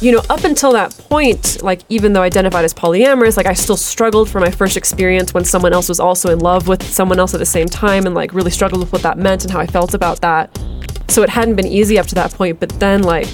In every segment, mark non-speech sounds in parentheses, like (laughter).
you know, up until that point, like even though I identified as polyamorous, like I still struggled for my first experience when someone else was also in love with someone else at the same time and like really struggled with what that meant and how I felt about that. So it hadn't been easy up to that point, but then like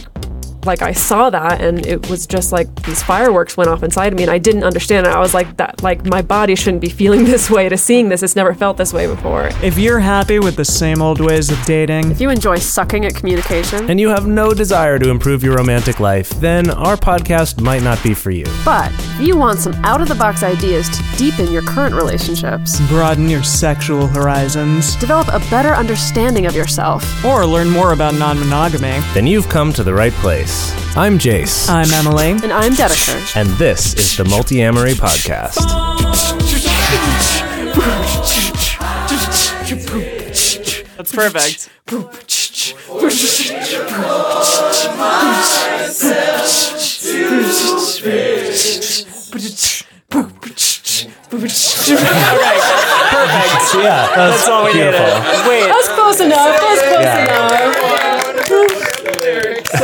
like I saw that and it was just like these fireworks went off inside of me and I didn't understand it. I was like that like my body shouldn't be feeling (laughs) this way to seeing this. It's never felt this way before. If you're happy with the same old ways of dating, If you enjoy sucking at communication, and you have no desire to improve your romantic life, then our podcast might not be for you. but if you want some out of the box ideas to deepen your current relationships, broaden your sexual horizons, develop a better understanding of yourself, or learn more about non monogamy, Then you've come to the right place. I'm Jase, I'm Emily. and I'm Dedeker. and this is the Multiamory Podcast. That's perfect. Perfect. Yeah, That's all we needed. Wait, That's close enough. That's close Yeah. enough.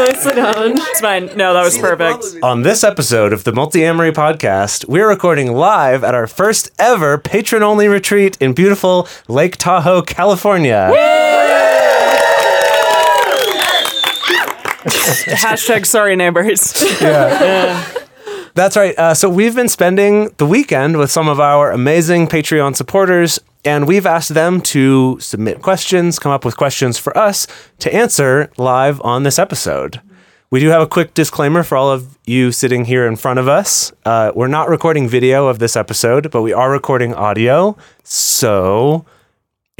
Nicely done. it's fine. No, that was perfect. On this episode of the Multiamory Podcast, we're recording live at our first ever Patreon only retreat in beautiful Lake Tahoe, California. (laughs) Hashtag sorry neighbors. yeah. That's right. Uh, so we've been spending the weekend with some of our amazing Patreon supporters, and we've asked them to submit questions, come up with questions for us to answer live on this episode. We do have a quick disclaimer for all of you sitting here in front of us. Uh, we're not recording video of this episode, but we are recording audio. So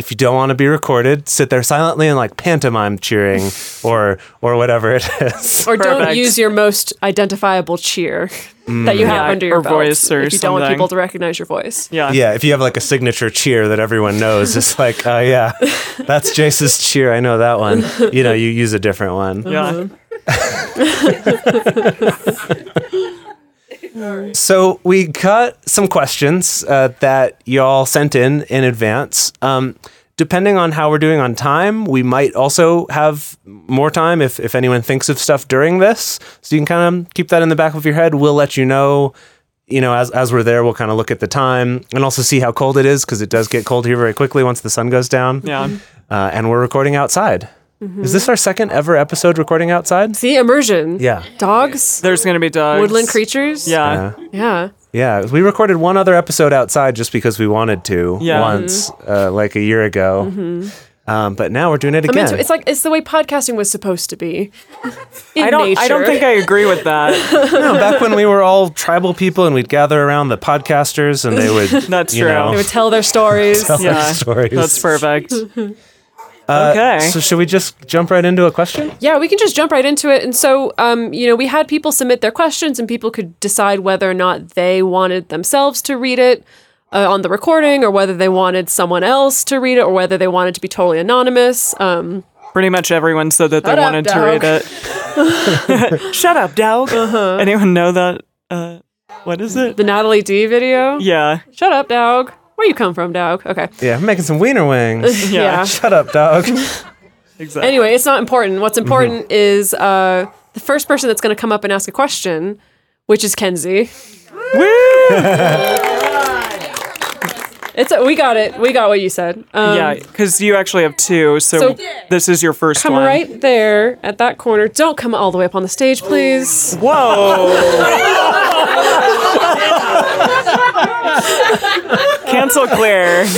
if you don't want to be recorded, sit there silently and like pantomime cheering (laughs) or or whatever it is. Or don't Perfect. use your most identifiable cheer that you have Yeah, under your or belt voice or if you don't want people to recognize your voice. Yeah. Yeah, if you have like a signature cheer that everyone knows, it's like, oh (laughs) yeah, that's Jase's cheer. I know that one. You know, you use a different one. Yeah. (laughs) So we got some questions uh, that y'all sent in in advance. Um, depending on how we're doing on time, we might also have more time if, if anyone thinks of stuff during this. So you can kind of keep that in the back of your head. We'll let you know. You know, as, as we're there, we'll kind of look at the time and also see how cold it is because it does get cold here very quickly once the sun goes down. Yeah. Uh, and we're recording outside. Is this our second ever episode recording outside? See, immersion. Yeah. Dogs, There's going to be dogs. woodland creatures. Yeah. Yeah. Yeah. Yeah, we recorded one other episode outside just because we wanted to Yeah. once, uh, like a year ago. Um, but now we're doing it I mean, again. it's, it's like it's the way podcasting was supposed to be. (laughs) In I don't. I don't think I agree with that. (laughs) No, back when we were all tribal people and we'd gather around the podcasters and they would. (laughs) That's true. know, they would tell their stories. tell their Yeah. stories. That's perfect. Uh, okay. So should we just jump right into a question? Yeah, we can just jump right into it. And so, um, you know, we had people submit their questions, and people could decide whether or not they wanted themselves to read it uh, on the recording, or whether they wanted someone else to read it, or whether they wanted to be totally anonymous. Um, Pretty much everyone said that they up, wanted to read it. (laughs) Shut up, dog. Anyone know that? Uh, what is it? the Natalie D video. Yeah. Shut up, dog. Where you come from, dog? Okay. Yeah, I'm making some wiener wings. (laughs) Yeah. (laughs) Shut up, dog. (laughs) Exactly. Anyway, it's not important. What's important is uh, the first person that's going to come up and ask a question, which is Kenzie. It's we got it. We got what you said. Um, yeah, because you actually have two, so, So- this is your first Come one. right there at that corner. Don't come all the way up on the stage, please. Whoa. Cancel Claire. (laughs)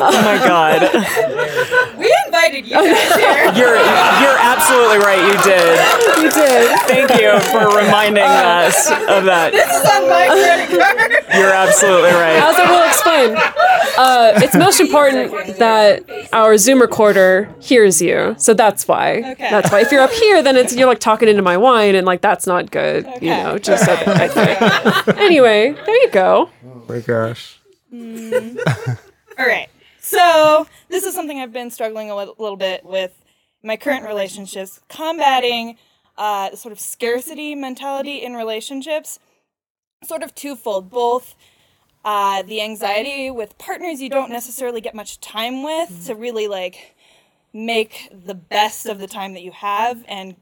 oh my god. We invited you guys (laughs) here. You're you're absolutely right, you did. You did. Thank you for reminding us of that. This is on my credit card. You're absolutely right. As I will explain, uh, it's most important that our Zoom recorder hears you. So that's why. Okay. That's why. If you're up here, then it's you're like talking into my wine, and like that's not good. Okay. You know, just so that I. Anyway, there you go. my gosh. All right. So this is something I've been struggling a little bit with my current relationships, combating uh, sort of scarcity mentality in relationships. Sort of twofold, both uh, the anxiety with partners you don't necessarily get much time with to really like make the best of the time that you have and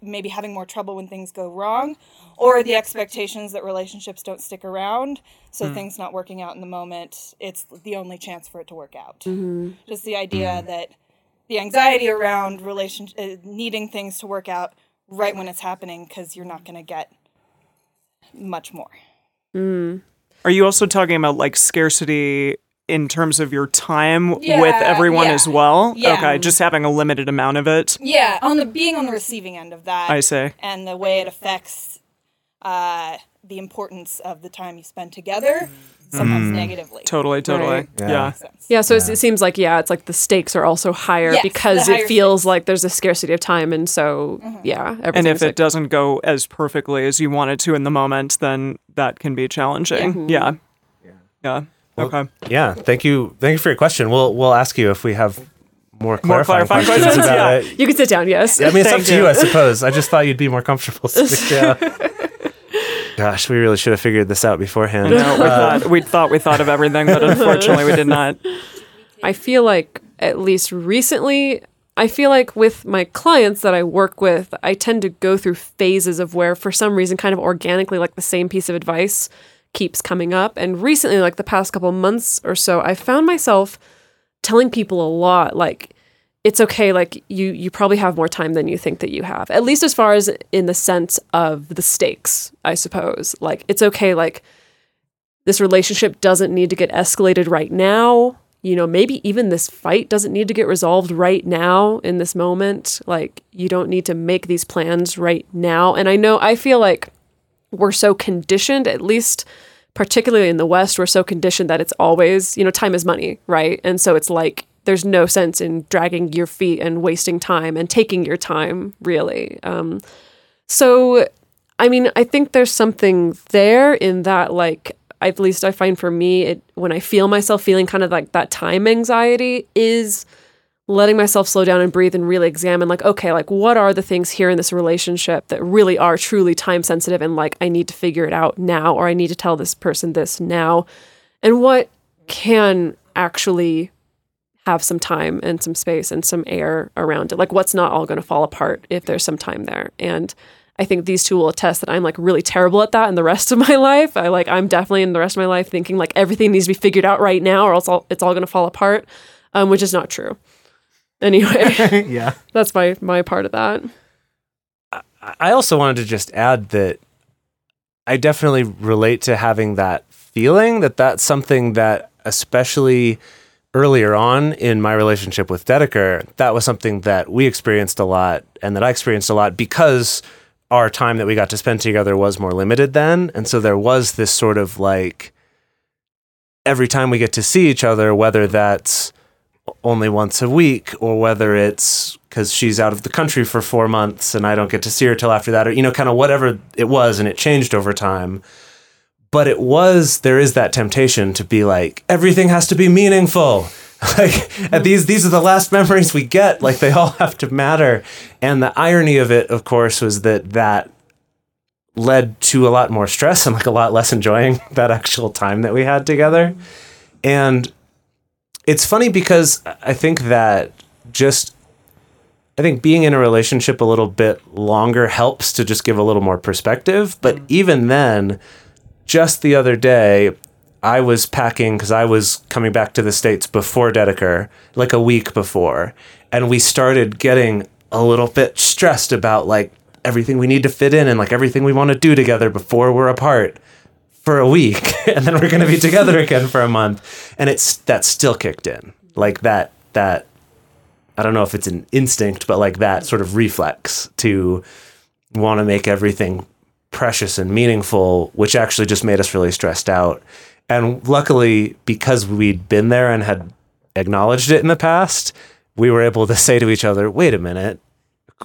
maybe having more trouble when things go wrong, or the expectations that relationships don't stick around, so hmm. things not working out in the moment, it's the only chance for it to work out. Mm-hmm. Just the idea hmm. that the anxiety around relation uh, needing things to work out right when it's happening because you're not going to get much more. Mm. Are you also talking about like scarcity in terms of your time with everyone yeah. as well? Yeah. Okay, just having a limited amount of it. Yeah, on the being on the receiving end of that. I see. And the way it affects uh, the importance of the time you spend together, sometimes mm-hmm. negatively. Totally, totally. Right. Yeah. Yeah. Yeah, so it's it seems like yeah, it's like the stakes are also higher Yes, because the it feels stakes. like there's a scarcity of time, and so mm-hmm. yeah, And if it like, doesn't go as perfectly as you want it to in the moment, then that can be challenging. Yeah. Yeah. Mm-hmm. Okay. Yeah, thank you. Thank you for your question. We'll we'll ask you if we have more More clarifying, clarifying questions, questions? about Yeah. it. you can sit down. Yes. I mean, it's up to you, you. I suppose. I just thought you'd be more comfortable. (laughs) sitting down. (laughs) Gosh, we really should have figured this out beforehand. No, we uh, thought we thought we thought of everything, but (laughs) unfortunately we did not. I feel like at least recently, I feel like with my clients that I work with, I tend to go through phases of where for some reason kind of organically like the same piece of advice keeps coming up. And recently, like the past couple months or so, I found myself telling people a lot like it's okay like you you probably have more time than you think that you have at least as far as in the sense of the stakes i suppose. Like it's okay like this relationship doesn't need to get escalated right now. You know maybe even this fight doesn't need to get resolved right now in this moment. Like you don't need to make these plans right now. And i know i feel like we're so conditioned at least particularly in the west we're so conditioned that it's always you know time is money right? And so it's like there's no sense in dragging your feet and wasting time and taking your time really. Um, so i mean i think there's something there in that like at least i find for me it when i feel myself feeling kind of like that time anxiety is letting myself slow down and breathe and really examine like okay like what are the things here in this relationship that really are truly time sensitive and like i need to figure it out now or i need to tell this person this now? And what can actually have some time and some space and some air around it. Like what's not all going to fall apart if there's some time there? And i think these two will attest that i'm like really terrible at that in the rest of my (laughs) life. I like i'm definitely in the rest of my life thinking like everything needs to be figured out right now or else all, it's all going to fall apart um, which is not true. (laughs) Anyway (laughs) yeah. that's my my part of that. I also wanted to just add that I definitely relate to having that feeling that that's something that, especially earlier on in my relationship with Dedeker, that was something that we experienced a lot and that I experienced a lot because our time that we got to spend together was more limited then. And so there was this sort of like every time we get to see each other, whether that's only once a week or whether it's because she's out of the country for four months and I don't get to see her till after that, or, you know, kind of whatever it was. And it changed over time. But it was, there is that temptation to be like, everything has to be meaningful. (laughs) like and mm-hmm. these these are the last memories we get. Like they all (laughs) have to matter. And the irony of it of course was that that led to a lot more stress and like a lot less enjoying (laughs) that actual time that we had together. And it's funny because I think that just I think being in a relationship a little bit longer helps to just give a little more perspective. But mm. even then, just the other day, I was packing because I was coming back to the States before Dedeker, like a week before. And we started getting a little bit stressed about like everything we need to fit in and like everything we want to do together before we're apart for a week (laughs) and then we're going to be together again for a month and it's that still kicked in like that that i don't know if it's an instinct but like that sort of reflex to want to make everything precious and meaningful which actually just made us really stressed out and luckily because we'd been there and had acknowledged it in the past we were able to (laughs) say to each other wait a minute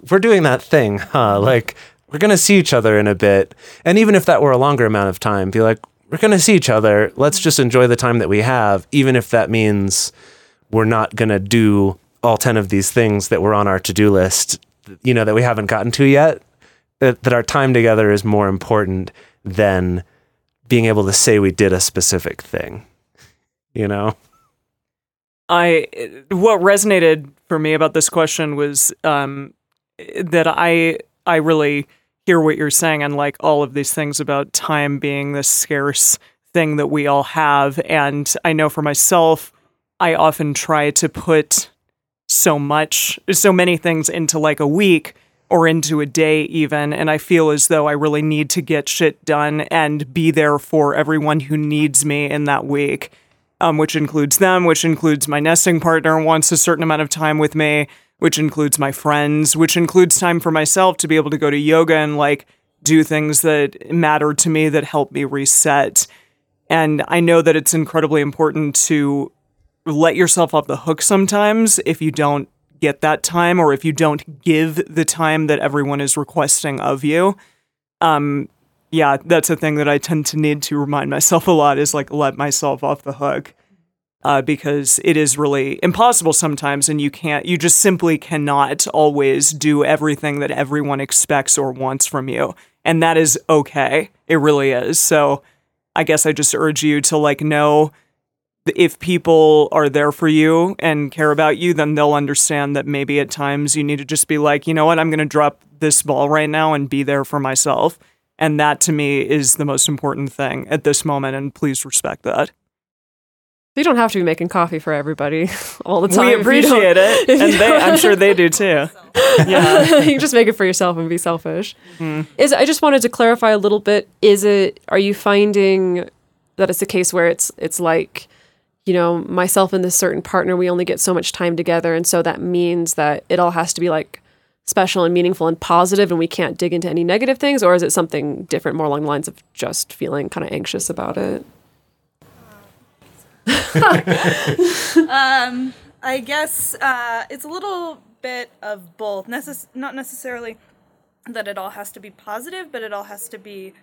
we're doing that thing huh like we're going to see each other in a bit. And even if that were a longer amount of time, be like, we're going to see each other. Let's just enjoy the time that we have, even if that means we're not going to do all 10 of these things that were on our to do list, you know, that we haven't gotten to yet. That, that our time together is more important than being able to say we did a specific thing, you know? I what resonated for me about this question was um, that I I really hear what you're saying and like all of these things about time being this scarce thing that we all have. And I know for myself, I often try to put so much, so many things into like a week or into a day even. And I feel as though I really need to get shit done and be there for everyone who needs me in that week. Um, which includes them, which includes my nesting partner wants a certain amount of time with me, which includes my friends, which includes time for myself to be able to go to yoga and like do things that matter to me that help me reset. And I know that it's incredibly important to let yourself off the hook sometimes if you don't get that time or if you don't give the time that everyone is requesting of you. Um, yeah, that's a thing that I tend to need to remind myself a lot is like let myself off the hook. Uh, because it is really impossible sometimes, and you can't, you just simply cannot always do everything that everyone expects or wants from you. And that is okay. It really is. So I guess I just urge you to like know if people are there for you and care about you, then they'll understand that maybe at times you need to just be like, you know what, I'm going to drop this ball right now and be there for myself. And that to me is the most important thing at this moment. And please respect that. You don't have to be making coffee for everybody (laughs) all the time. We if you don't- appreciate it. And they, I'm sure they do (laughs) too. Yeah. (laughs) you just make it for yourself and be selfish. Hmm. Is I just wanted to clarify a little bit. Is it? Are you finding that it's a case where it's it's like, you know, myself and this certain partner, we only get so much time together, and so that means that it all has to be like special and meaningful and positive, and we can't dig into any negative things, or is it something different, more along the lines of just feeling kind of anxious about it? (laughs) Um, I guess uh, it's a little bit of both. Necess- not necessarily that it all has to be positive, but it all has to be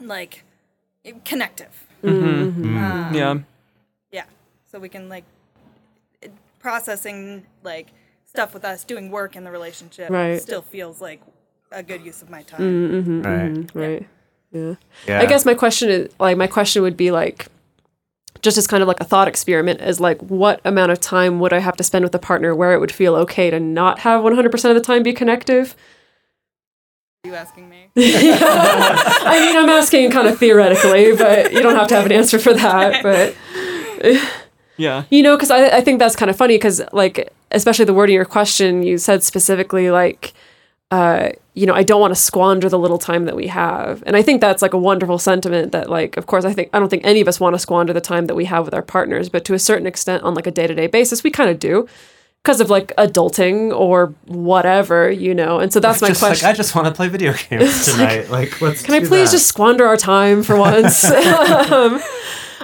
like connective. Yeah. Yeah. So we can like processing like stuff with us doing work in the relationship Right. still feels like a good use of my time. Mm, mm-hmm, mm-hmm, right. Right. Yeah. Yeah. I guess my question is like my question would be like just as kind of like a thought experiment is like what amount of time would I have to spend with a partner where it would feel okay to not have 100% of the time be connective? Are you asking me? yeah. (laughs) I mean, I'm asking kind of theoretically, but you don't have to have an answer for that, but (laughs) (laughs) Yeah. you know, cuz I I think that's kind of funny cuz like especially the word of your question, you said specifically like uh, you know, I don't want to squander the little time that we have. And I think that's like a wonderful sentiment that like of course I think I don't think any of us want to squander the time that we have with our partners, but to a certain extent on like a day-to-day basis we kind of do because of like adulting or whatever, you know. And so that's my just question. like I just want to play video (laughs) games tonight. Like, let's. Can I please that. just squander our time for once? (laughs) um,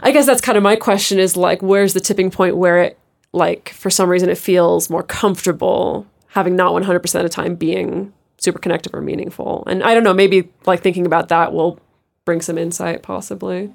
I guess that's kind of my question is like, where's the tipping point where it, like, for some reason it feels more comfortable having not 100% of the time being super connective or meaningful? And I don't know, maybe like thinking about that will bring some insight possibly.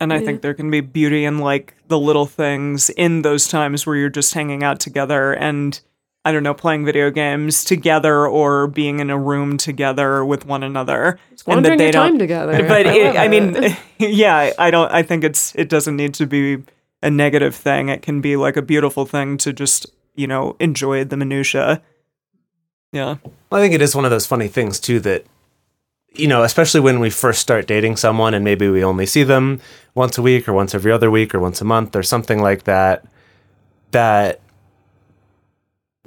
And I think there can be beauty in like the little things in those times where you're just hanging out together and I don't know, playing video games together or being in a room together with one another. and Squandering your time together. (laughs) But I it, love I it. mean, (laughs) (laughs) yeah, I don't. I think it's it doesn't need to be a negative thing. It can be like a beautiful thing to just you know enjoy the minutia. Yeah. I think it is one of those funny things too that you know, especially when we first start dating someone and maybe we only see them once a week or once every other week or once a month or something like that that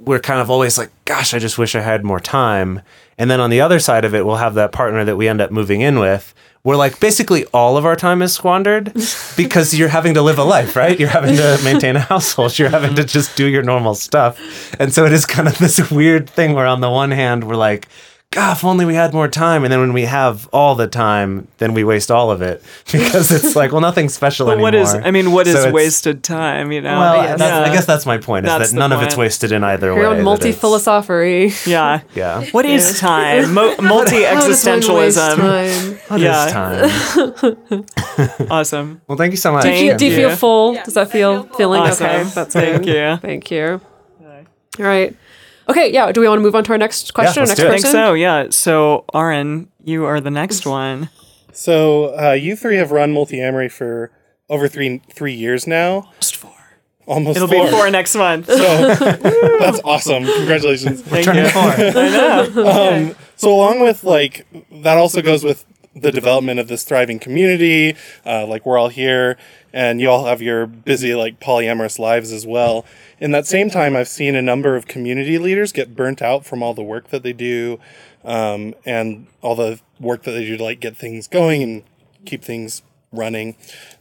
we're kind of always like gosh, I just wish I had more time. And then on the other side of it, we'll have that partner that we end up moving in with where like basically all of our time is squandered (laughs) because you're having to live a life, right? You're having to maintain a household. You're having to just do your normal stuff. And so it is kind of this weird thing where on the one hand we're like, God, if only we had more time. And then when we have all the time, then we waste all of it (laughs) because it's like, well, nothing special But anymore. what is? I mean, what is So it's- wasted time? You know. Well, Yes. that's, I guess that's my point. Is That's that the none of it's wasted in either way. Your own multi it's- philosophery. Yeah. (laughs) Yeah. What is time? Mo- multi existentialism. What is Yeah. time? (laughs) Awesome. Well, thank you so much. Do you, do you feel full? Yes, Does that feel feel full. feeling Awesome. okay? That's Thank good. you. Thank you. All right. Okay, yeah. Do we want to move on to our next question or let's next do it. I think so. Yeah. So, Aaron, you are the next one. So uh, you three have run Multiamory for over three three years now. Almost four. almost It'll four. be four next month. So (laughs) that's awesome. Congratulations. Thank Turning you. four. I know. (laughs) So along with like that also goes with the development of this thriving community. Uh, like we're all here, and you all have your busy like polyamorous lives as well. In that same time, I've seen a number of community leaders get burnt out from all the work that they do, um, and all the work that they do to like get things going and keep things running.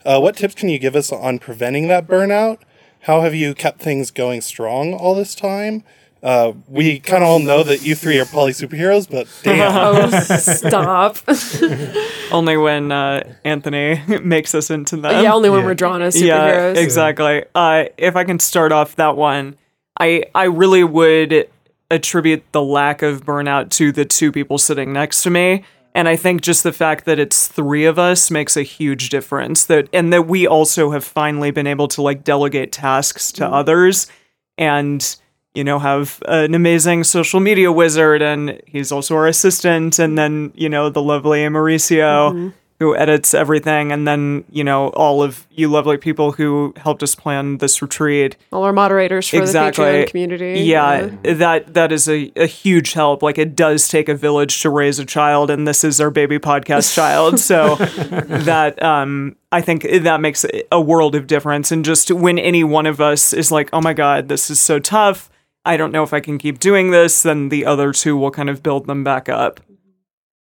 Uh, what tips can you give us on preventing that burnout? How have you kept things going strong all this time? Uh, we kind of all know that you three are poly superheroes, but damn. (laughs) Oh, stop. (laughs) Only when uh, Anthony (laughs) makes us into them. yeah, only when we're drawn as superheroes. Yeah, exactly. Uh, if I can start off that one, I I really would attribute the lack of burnout to the two people sitting next to me. And I think just the fact that it's three of us makes a huge difference. That and that we also have finally been able to like delegate tasks to others and you know have an amazing social media wizard and he's also our assistant and then you know the lovely Mauricio who edits everything and then you know all of you lovely people who helped us plan this retreat All our moderators for the Patreon community. yeah, that that is a, a huge help. Like it does take a village to raise a child, and this is our baby podcast child. (laughs) So that um I think that makes a world of difference. And just when any one of us is like, oh my god, this is so tough. I don't know if I can keep doing this, then the other two will kind of build them back up.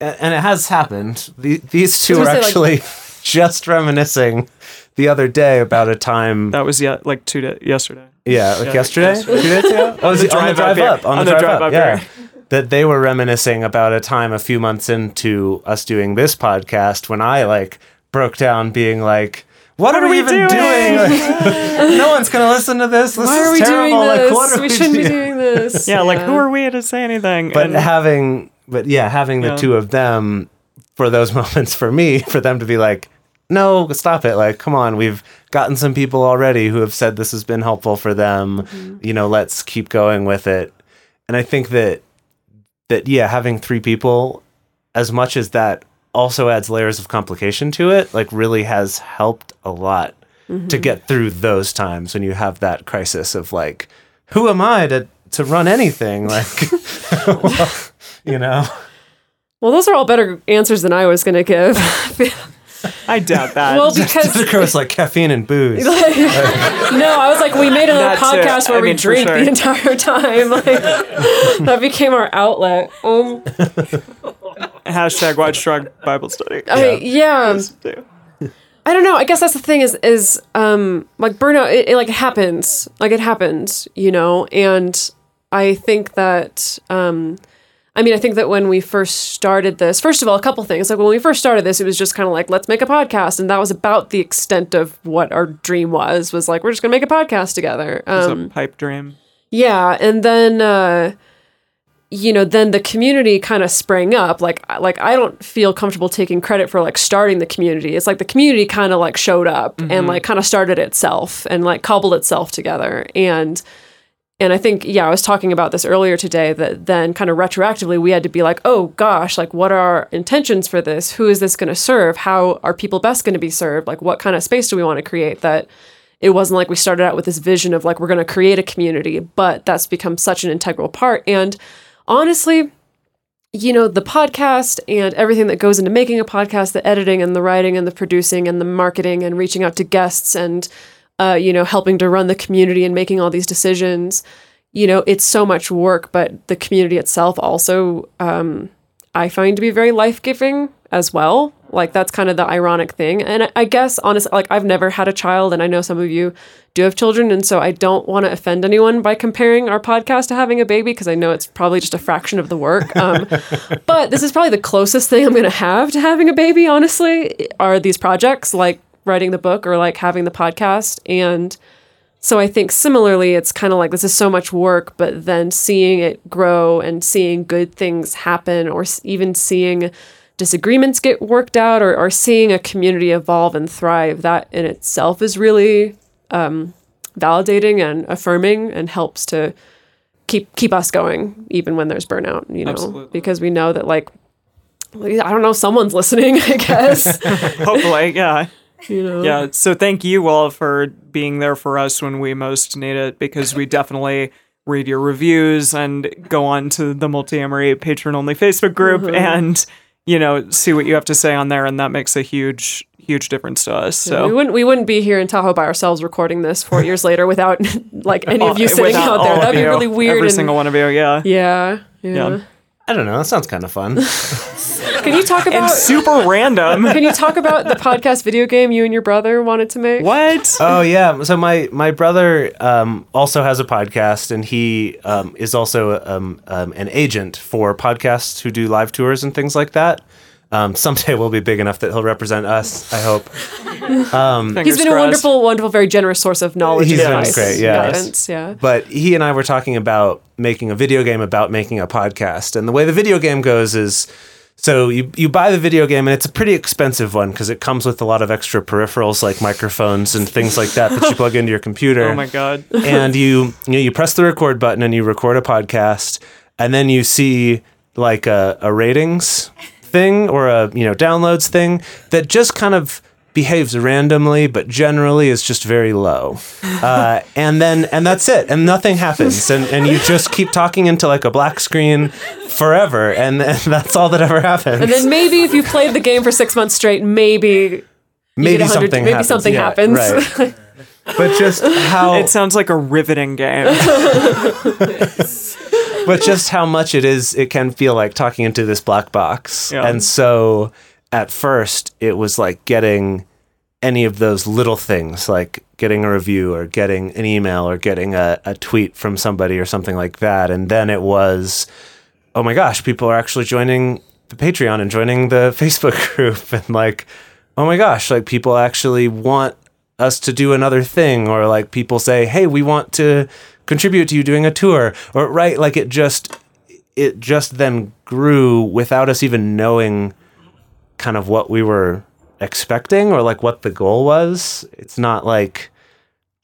and, and it has happened. The, these two are gonna like- actually (laughs) just reminiscing the other day about a time. That was yeah, like two days yesterday. yeah, like yeah, yesterday, yesterday. (laughs) two days ago. Oh, was the it on the drive drive up up, on, the, drive, up, yeah. here. That they were reminiscing about a time a few months into us doing this podcast when I like broke down, being like. What, are, we, even doing? doing? (laughs) No one's gonna listen to this. This Why is are we terrible. doing Like, this? what are we we shouldn't be doing? doing this. (laughs) Yeah, like who are we to say anything? but And- having but yeah having the Yeah. two of them for those (laughs) moments for me for them to be like no stop it like come on we've gotten some people already who have said this has been helpful for them mm-hmm. you know let's keep going with it and i think that that yeah having three people as much as that also adds layers of complication to it like really has helped a lot to get through those times when you have that crisis of like who am i to to run anything like well, (laughs) you know Well, those are all better answers than I was going to give. I doubt that. well, (laughs) because the was like caffeine and booze (laughs) no, I was like, we made another too. podcast where I we mean, drink sure. the entire time. Like, that became our outlet. Um, Hashtag Watch Strong Bible Study. I, mean, yeah. I don't know. I guess that's the thing is is um like burnout it, it like happens. Like it happens, you know, and I think that um I mean, I think that when we first started this, first of all, a couple things. Like when we first started this, it was just kind of like, let's make a podcast, and that was about the extent of what our dream was. Was like, we're just gonna make a podcast together. It's Um, a pipe dream. yeah, and then uh you know, then the community kind of sprang up. Like like I don't feel comfortable taking credit for like starting the community. It's like the community kind of like showed up and mm-hmm. like kind of started itself and like cobbled itself together. And and I think yeah, I was talking about this earlier today that then kind of retroactively we had to be like, "Oh gosh, like what are our intentions for this? Who is this going to serve? How are people best going to be served? Like what kind of space do we want to create that it wasn't like we started out with this vision of like we're going to create a community, but that's become such an integral part. And honestly, you know, the podcast and everything that goes into making a podcast, the editing and the writing and the producing and the marketing and reaching out to guests and uh, you know, helping to run the community and making all these decisions, you know, it's so much work, but the community itself also um I find to be very life giving as well. Like that's kind of the ironic thing. And I, guess honestly, like I've never had a child, and I know some of you do have children, and so I don't want to offend anyone by comparing our podcast to having a baby because I know it's probably just a fraction of the work. Um, (laughs) but this is probably the closest thing I'm going to have to having a baby. Honestly, are these projects like writing the book or like having the podcast and. So I think similarly, it's kind of like this is so much work, but then seeing it grow and seeing good things happen, or even seeing disagreements get worked out, or, or seeing a community evolve and thrive, that in itself is really um, validating and affirming, and helps to keep keep us going even when there's burnout. You know, Absolutely. because we know that like I don't know, someone's listening, (laughs) I guess. (laughs) Hopefully, yeah. You know? Yeah. So thank you all for being there for us when we most need it because we definitely read your reviews and go on to the Multiamory Patreon only Facebook group and you know see what you have to say on there and that makes a huge huge difference to us. So we wouldn't we wouldn't be here in Tahoe by ourselves recording this four years later without (laughs) like any of you sitting out there. That'd be you, really weird. Every and- single one of you, yeah. yeah, yeah. Yeah. I don't know. That sounds kind of fun. (laughs) Can you talk about? Super random. can you talk about the podcast video game you and your brother wanted to make? what? (laughs) oh yeah. So my my brother um, also has a podcast, and he um, is also um, um, an agent for podcasts who do live tours and things like that. Um, someday we'll be big enough that he'll represent us. I hope. (laughs) He's been a wonderful, wonderful, very generous source of knowledge. He's and been advice great, and yeah. guidance. Yeah. But he and I were talking about making a video game about making a podcast. And the way the video game goes is so you, you buy the video game and it's a pretty expensive one because it comes with a lot of extra peripherals like microphones and things like that that you plug into your computer. (laughs) Oh my god. (laughs) and you you know you press the record button and you record a podcast and then you see like a, a ratings thing or a you know downloads thing that just kind of behaves randomly but generally is just very low (laughs) uh, and then and that's it and nothing happens and, and you just keep talking into like a black screen forever and, and (laughs) that's all that ever happens And then maybe if you played the game for six months straight, maybe maybe something maybe happens. something Yeah, happens. right. (laughs) but just how It sounds like a riveting game. But just how much it is it can feel like talking into this black box. Yeah. and so at first it was like getting any of those little things like getting a review or getting an email or getting a, a tweet from somebody or something like that. And then it was oh my gosh people are actually joining the patreon and joining the (laughs) facebook group. And like oh my gosh like people actually want us to do another thing or like people say hey we want to contribute to you doing a tour or right like it just it just then grew without us even knowing kind of what we were expecting or like what the goal was. It's not like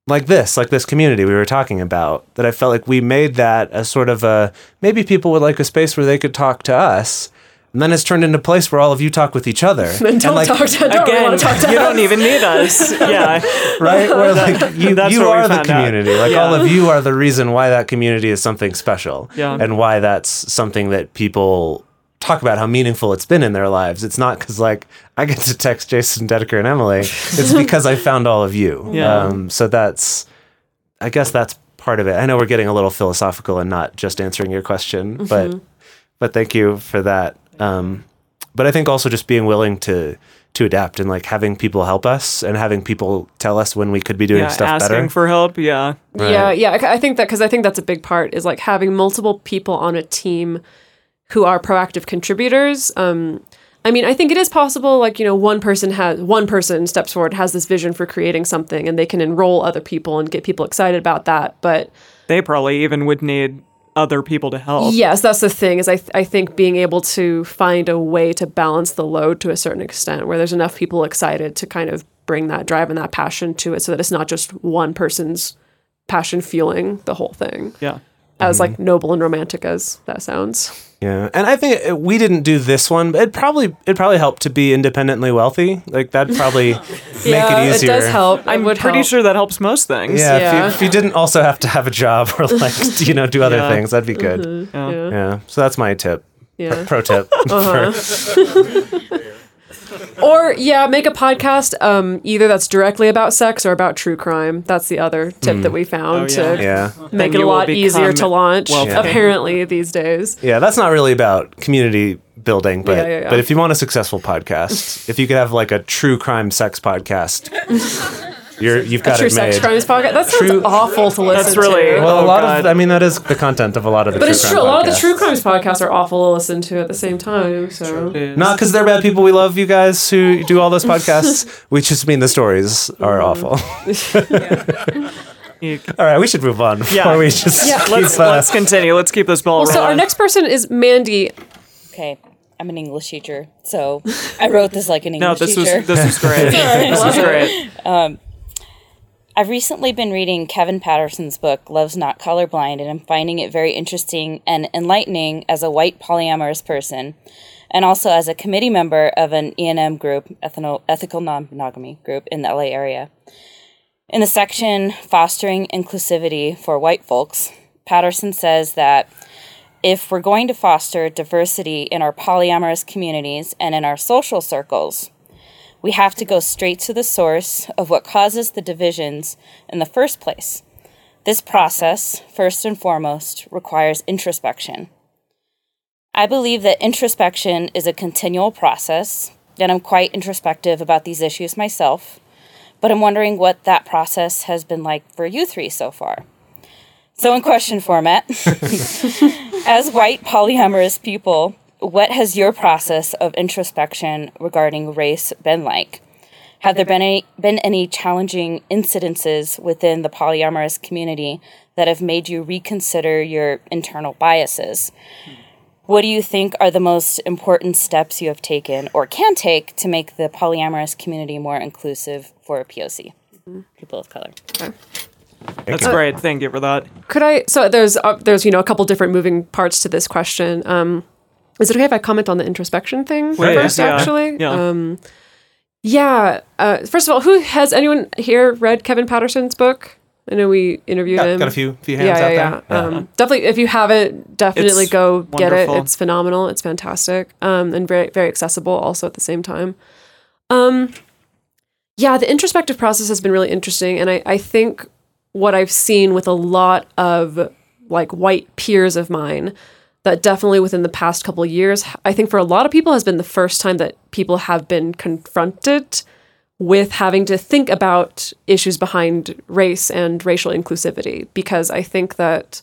like this like this community we were talking about that i felt like we made that as sort of a maybe people would like a space where they could talk to us and then it's turned into a place where all of you talk with each other (laughs) then don't and like, talk to don't Again, want to talk to you us. don't even need us. Yeah. (laughs) right? Where like you, That's you what are the found out. community. Like Yeah. all of you (laughs) are the reason why that community is something special. Yeah. And why that's something that people talk about how meaningful it's been in their lives. It's not because like I get to text Jason Dedeker and Emily. It's because I found all of you. Yeah. Um, so that's I guess that's part of it. I know we're getting a little philosophical and not just answering your question, but but thank you for that. Um, but I think also just being willing to to adapt and like having people help us and having people tell us when we could be doing yeah. stuff Asking better. for help. Yeah. Yeah, Right. yeah. I I think that because I think that's a big part is like having multiple people on a team who are proactive contributors. Um, I mean, I think it is possible. Like you know, one person has one person steps forward, has this vision for creating something, and they can enroll other people and get people excited about that. But They probably even would need other people to help. yes, that's the thing. Is I th- I think being able to find a way to balance the load to a certain extent, where there's enough people excited to kind of bring that drive and that passion to it, so that it's not just one person's passion fueling the whole thing. Yeah. as like mm-hmm. noble and romantic as that sounds. Yeah, and I think it- we didn't do this one, but it probably it probably helped to be independently wealthy. Like that'd probably (laughs) make it easier. Yeah, it does help. I'm would pretty help. sure that helps most things. Yeah, If, you, if you didn't also have to have a job or like (laughs) you know do other Yeah. things, that'd be good. Mm-hmm. Yeah. Yeah. Yeah, so that's my tip. Yeah. Pro tip. (laughs) Uh-huh. for- Or yeah, make a podcast um either that's directly about sex or about true crime. That's the other tip that we found Oh, to yeah, make And it a you will lot easier to become launch wealthy. apparently these days. yeah. That's not really about community building, but Yeah, yeah, yeah. but if you want a successful podcast, if you could have like a true crime sex podcast, (laughs) you're you've got True it made. sex crimes podcast. That sounds True- awful to listen That's really- to. Well, a lot God. of I mean that is the content of a lot of the. but true it's crime true. A lot of the true crimes podcasts are awful to listen to at the same time. So Not because they're bad people. We love you guys who do all those podcasts. (laughs) we just mean the stories are Mm-hmm. awful. You- (laughs) (laughs) all right, we should move on before Yeah. we just Yeah. keep, Let's uh, let's continue. Let's keep this ball Well, so our next person is Mandy. Okay, I'm an English teacher, so I wrote this like an English teacher. no, English this was teacher. this was great. this was great. I've recently been reading Kevin Patterson's book, Love's Not Colorblind, and I'm finding it very interesting and enlightening as a white polyamorous person. and also as a committee member of an ENM group, ethical, ethical non-monogamy group in the LA area. In the section Fostering Inclusivity for White Folks, Patterson says that if we're going to foster diversity in our polyamorous communities and in our social circles, we have to go straight to the source of what causes the divisions in the first place. This process, first and foremost, requires introspection. I believe that introspection is a continual process, and I'm quite introspective about these issues myself, but I'm wondering what that process has been like for you three so far. So, in question format, (laughs) as white polyamorous people, what has your process of introspection regarding race been like? Have there been any, been any challenging incidences within the polyamorous community that have made you reconsider your internal biases? What do you think are the most important steps you have taken or can take to make the polyamorous community more inclusive for POC, people of color? That's great. Thank you for that. Could I? So there's uh, there's you know a couple different moving parts to this question. Um, is it okay if I comment on the introspection thing Yeah, first? yeah. Actually, Yeah. Um, yeah. Uh, first of all, who has anyone here read Kevin Patterson's book? I know we interviewed Got, him. got a few few hands yeah, out yeah, there. yeah. Um, definitely, if you haven't, definitely It's go get it. It's phenomenal. It's fantastic. Um, and very, very accessible also at the same time. Um, yeah, the introspective process has been really interesting. And I, I think what I've seen with a lot of like white peers of mine that definitely within the past couple years, I think for a lot of people has been the first time that people have been confronted with having to think about issues behind race and racial inclusivity. Because I think that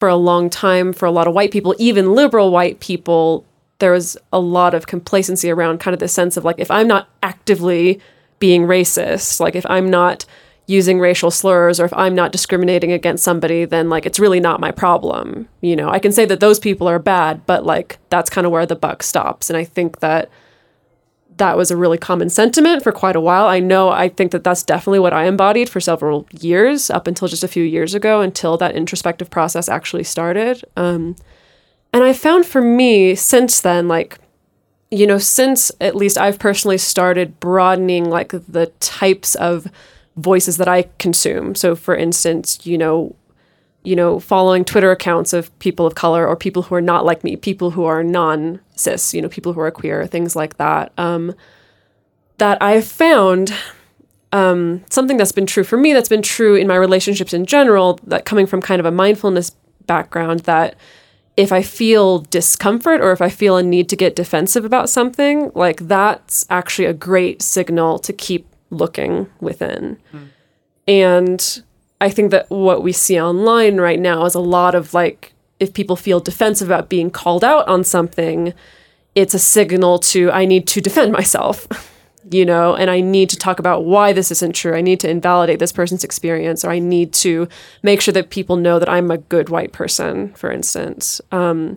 for a long time for a lot of white people, even liberal white people, there was a lot of complacency around kind of the sense of like if I'm not actively being racist, like if I'm not using racial slurs or if I'm not discriminating against somebody, then like it's really not my problem. You know, I can say that those people are bad, but like that's kind of where the buck stops. And I think that that was a really common sentiment for quite a while. I know I think that that's definitely what I embodied for several years up until just a few years ago until that introspective process actually started. Um, and I found for me since then, like, you know, since at least I've personally started broadening like the types of voices that I consume. So for instance, you know, you know, following Twitter accounts of people of color or people who are not like me, people who are non cis, you know, people who are queer, things like that. Um, that I've found um, something that's been true for me, that's been true in my relationships in general, that coming from kind of a mindfulness background, that if I feel discomfort or if I feel a need to get defensive about something, like that's actually a great signal to keep looking within. And I think that what we see online right now is a lot of like, if people feel defensive about being called out on something, it's a signal to, I need to defend myself, (laughs) you know, and I need to talk about why this isn't true. I need to invalidate this person's experience, or I need to make sure that people know that I'm a good white person, for instance. Um,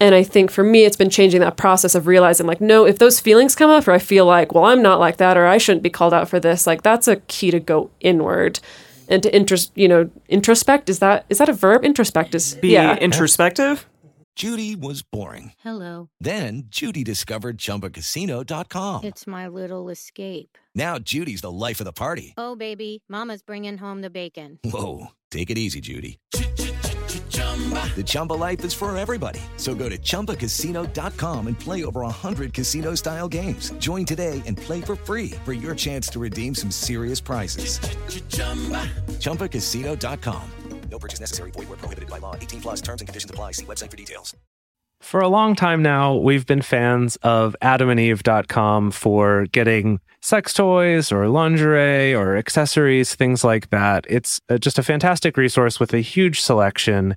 and I think for me, it's been changing that process of realizing, like, no, if those feelings come up, or I feel like, well, I'm not like that, or I shouldn't be called out for this, like, that's a key to go inward and to intros, you know, introspect. Is that is that a verb? Introspect is Be yeah. introspective. Judy was boring. Hello. Then Judy discovered ChumbaCasino.com. It's my little escape. Now Judy's the life of the party. Oh, baby, Mama's bringing home the bacon. Whoa, take it easy, Judy. The Chumba life is for everybody. So go to ChumbaCasino.com and play over 100 casino-style games. Join today and play for free for your chance to redeem some serious prizes. ChumbaCasino.com. No purchase necessary. Void where prohibited by law. 18 plus terms and conditions apply. See website for details. For a long time now, we've been fans of adamandeve.com for getting sex toys or lingerie or accessories, things like that. It's uh, just a fantastic resource with a huge selection.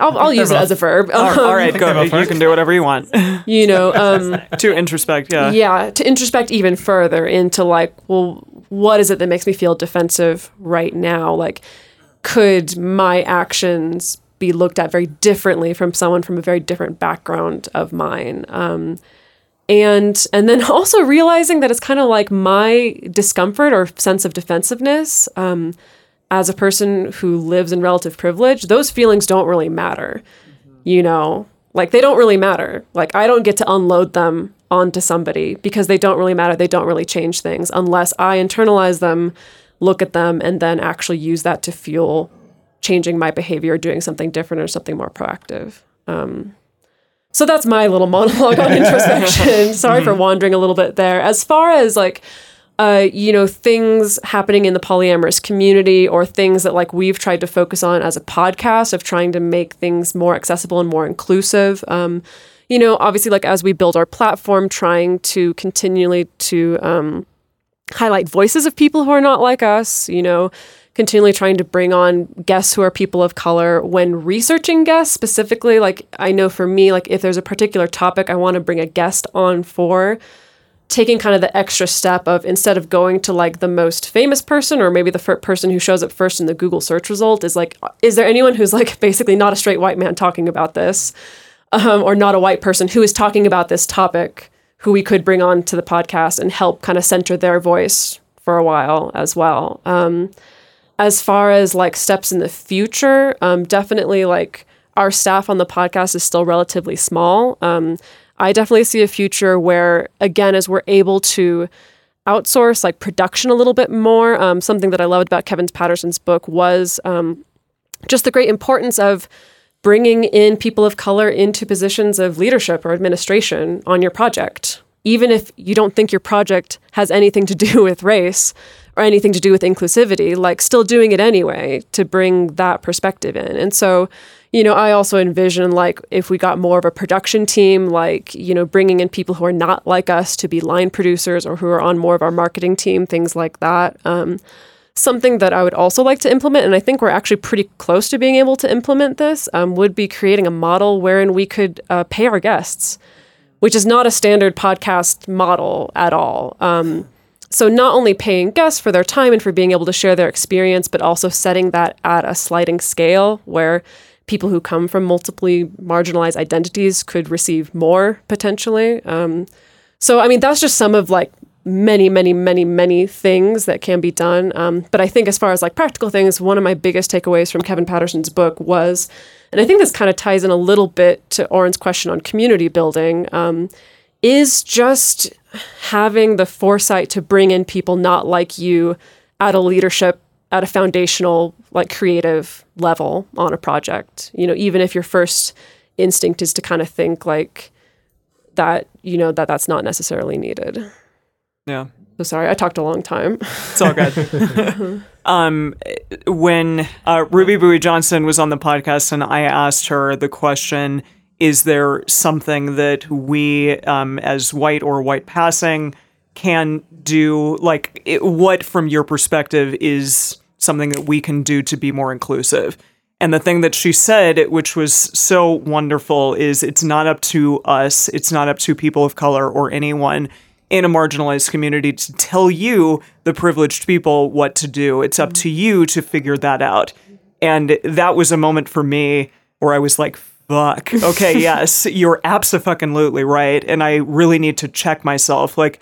I'll, I'll use it as a verb. All right, all right, go. both You can do whatever you want. (laughs) You know, um, (laughs) to introspect, yeah. yeah, to introspect even further into like, well, what is it that makes me feel defensive right now? Like, could my actions be looked at very differently from someone from a very different background of mine? Um, and and then (laughs) also realizing that it's kind of like my discomfort or sense of defensiveness um, as a person who lives in relative privilege those feelings don't really matter you know? Like they don't really matter. Like i don't get to unload them onto somebody because they don't really matter. They don't really change things unless i internalize them look at them and then actually use that to fuel changing my behavior doing something different or something more proactive. Um, so that's my little monologue on (laughs) introspection. Sorry for wandering a little bit there. As far as like, uh, you know, things happening in the polyamorous community or things that like we've tried to focus on as a podcast of trying to make things more accessible and more inclusive. Um, you know, obviously, like as we build our platform, trying to continually to um, highlight voices of people who are not like us. You know, continually trying to bring on guests who are people of color when researching guests specifically like i know for me like if there's a particular topic i want to bring a guest on for taking kind of the extra step of instead of going to like the most famous person or maybe the fir- person who shows up first in the google search result is like is there anyone who's like (laughs) basically not a straight white man talking about this um, or not a white person who is talking about this topic who we could bring on to the podcast and help kind of center their voice for a while as well um, as far as like steps in the future, um, definitely like our staff on the podcast is still relatively small. Um, I definitely see a future where, again, as we're able to outsource like production a little bit more, um, something that I loved about Kevin Patterson's book was um, just the great importance of bringing in people of color into positions of leadership or administration on your project, even if you don't think your project has anything to do (laughs) with race or anything to do with inclusivity, like still doing it anyway to bring that perspective in. And so, you know, I also envision like if we got more of a production team, like, you know, bringing in people who are not like us to be line producers or who are on more of our marketing team, things like that. Um, something that I would also like to implement, and I think we're actually pretty close to being able to implement this, um, would be creating a model wherein we could uh, pay our guests, which is not a standard podcast model at all. Um, so not only paying guests for their time and for being able to share their experience, but also setting that at a sliding scale where people who come from multiply marginalized identities could receive more potentially. Um, so I mean that's just some of like many, many, many, many things that can be done. Um, but I think as far as like practical things, one of my biggest takeaways from Kevin Patterson's book was, and I think this kind of ties in a little bit to Oren's question on community building, um, is just having the foresight to bring in people not like you at a leadership at a foundational like creative level on a project you know even if your first instinct is to kind of think like that you know that that's not necessarily needed Yeah. so sorry i talked a long time It's all good. (laughs) um, when uh, Ruby Bouie Johnson was on the podcast, and I asked her the question: Is there something that we, um, as white or white passing, can do? Like, it, what, from your perspective, is something that we can do to be more inclusive? And the thing that she said, which was so wonderful, is it's not up to us, it's not up to people of color or anyone in a marginalized community to tell you, the privileged people, what to do. It's up to you to figure that out. And that was a moment for me where I was like, fuck, okay, (laughs) yes, you're absolutely right. And I really need to check myself. Like,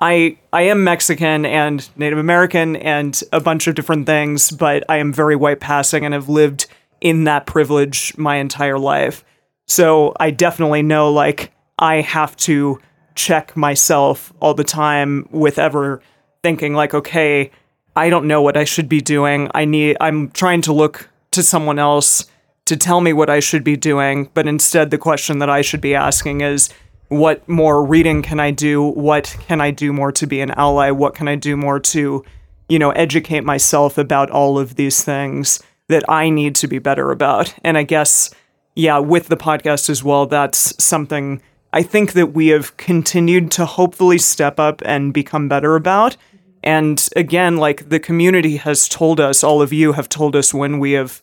I I am Mexican and Native American and a bunch of different things, but I am very white passing and have lived in that privilege my entire life. So I definitely know like I have to check myself all the time with ever thinking like okay, I don't know what I should be doing. I need I'm trying to look to someone else to tell me what I should be doing, but instead the question that I should be asking is what more reading can I do? What can I do more to be an ally? What can I do more to, you know, educate myself about all of these things that I need to be better about? And I guess, yeah, with the podcast as well, that's something I think that we have continued to hopefully step up and become better about. And again, like the community has told us, all of you have told us when we have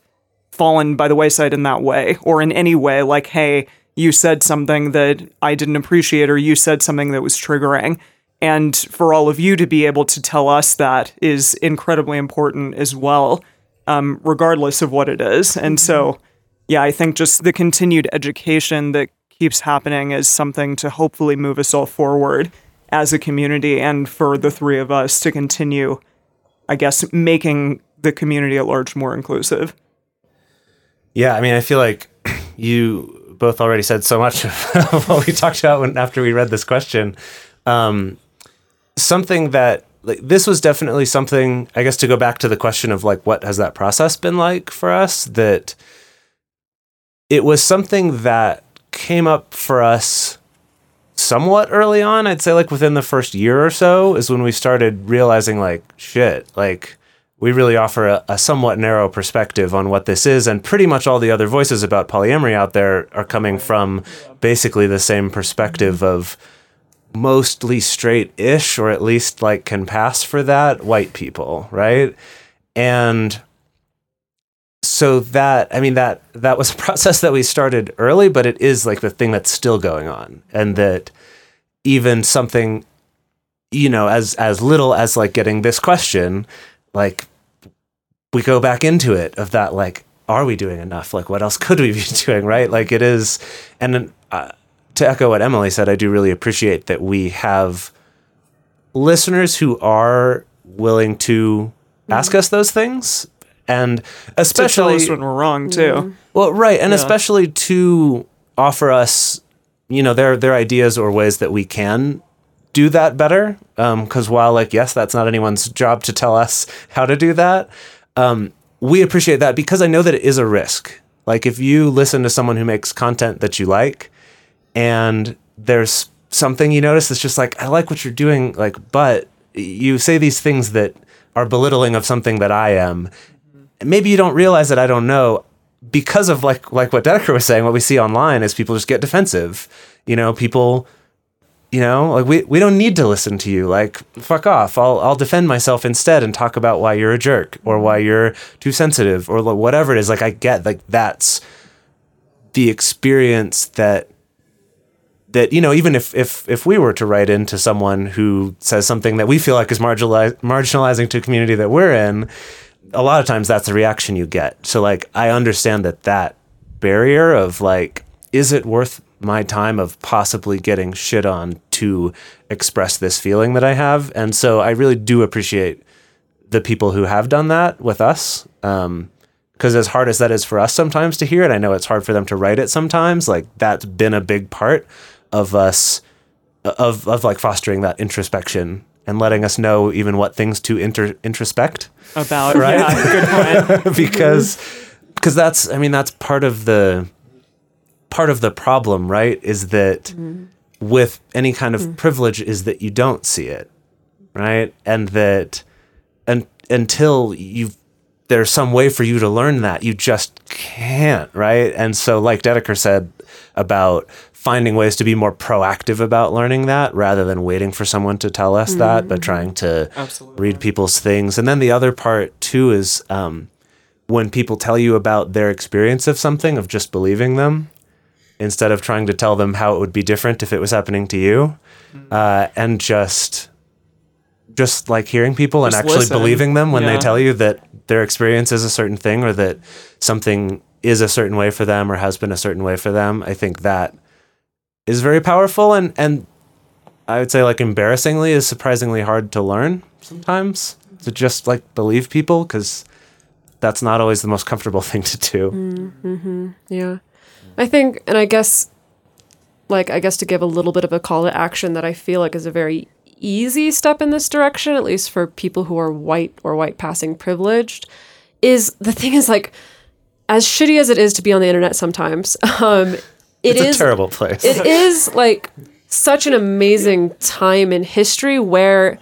fallen by the wayside in that way or in any way, like, hey, you said something that I didn't appreciate, or you said something that was triggering. And for all of you to be able to tell us that is incredibly important as well, um, regardless of what it is. And so, yeah, I think just the continued education that keeps happening is something to hopefully move us all forward as a community and for the three of us to continue, I guess, making the community at large more inclusive. Yeah, I mean, I feel like (clears throat) you both already said so much (laughs) of what we talked about when, after we read this question. Um, something that like this was definitely something I guess to go back to the question of like what has that process been like for us that it was something that came up for us somewhat early on I'd say like within the first year or so is when we started realizing like shit like we really offer a, a, somewhat narrow perspective on what this is, and pretty much all the other voices about polyamory out there are coming from basically the same perspective of mostly straight ish, or at least like can pass for that, white people, right? And so that I mean that that was a (laughs) process that we started early, but it is like the thing that's still going on, and that even something you know as as little as like getting this question like we go back into it of that like are we doing enough? Like what else could we be (laughs) doing right? Like it is and uh, to echo what emily said i do really appreciate that we have listeners who are willing to ask us those things and especially to tell us when we're wrong too. Well right and yeah. especially to offer us you know their their ideas or ways that we can do that better because um, while like yes that's not anyone's job to tell us how to do that um, we appreciate that because I know that it is a risk. Like if you listen to someone who makes content that you like, and there's something you notice that's just like I like what you're doing, like but you say these things that are belittling of something that I am. Maybe you don't realize that I don't know because of like like what Dedeker was saying. What we see online is people just get defensive. You know, people you know like we, we don't need to listen to you. Like fuck off. I'll, I'll defend myself instead and talk about why you're a jerk or why mm-hmm. you're too sensitive or whatever it is. Like i get like that's the experience that that you know even if if if we were to write into someone who says something that we feel like is marginalize, marginalizing to a community that we're in a lot of times that's the reaction you get. So like i understand that that barrier of like is it worth my time of possibly getting shit on to express this feeling that I have. And so I really do appreciate the people who have done that with us. Um, because as hard as that is for us sometimes to hear it, I know it's hard for them to write it sometimes. Like that's been a big part of us, of of like fostering that introspection and letting us know even what things to inter- introspect about. Right? Yeah, good point. (laughs) because because that's I mean that's part of the part of the problem, right, is that mm. with any kind of mm. privilege is that you don't see it, right? And that and until you there's some way for you to learn that, you just can't, right? And so like Dedeker said about finding ways to be more proactive about learning that rather than waiting for someone to tell us mm. that, but mm-hmm. trying to Absolutely. read people's things. And then the other part too is um, when people tell you about their experience of something, of just believing them, instead of trying to tell them how it would be different if it was happening to you, mm-hmm. uh, and just just like hearing people just and actually listen. believing them when yeah. they tell you that their experience is a certain thing or that something is a certain way for them or has been a certain way for them. I think that is very powerful and and I would say like embarrassingly is surprisingly hard to learn sometimes to just like believe people because that's not always the most comfortable (laughs) thing to do. Yeah. I think, and I guess, like, I guess to give a little bit of a call to action that I feel like is a very easy step in this direction, at least for people who are white or white passing privileged, is the thing is like, as shitty as it is to be on the internet sometimes, (laughs) um, it It's is a terrible place. it is like such an amazing time in history where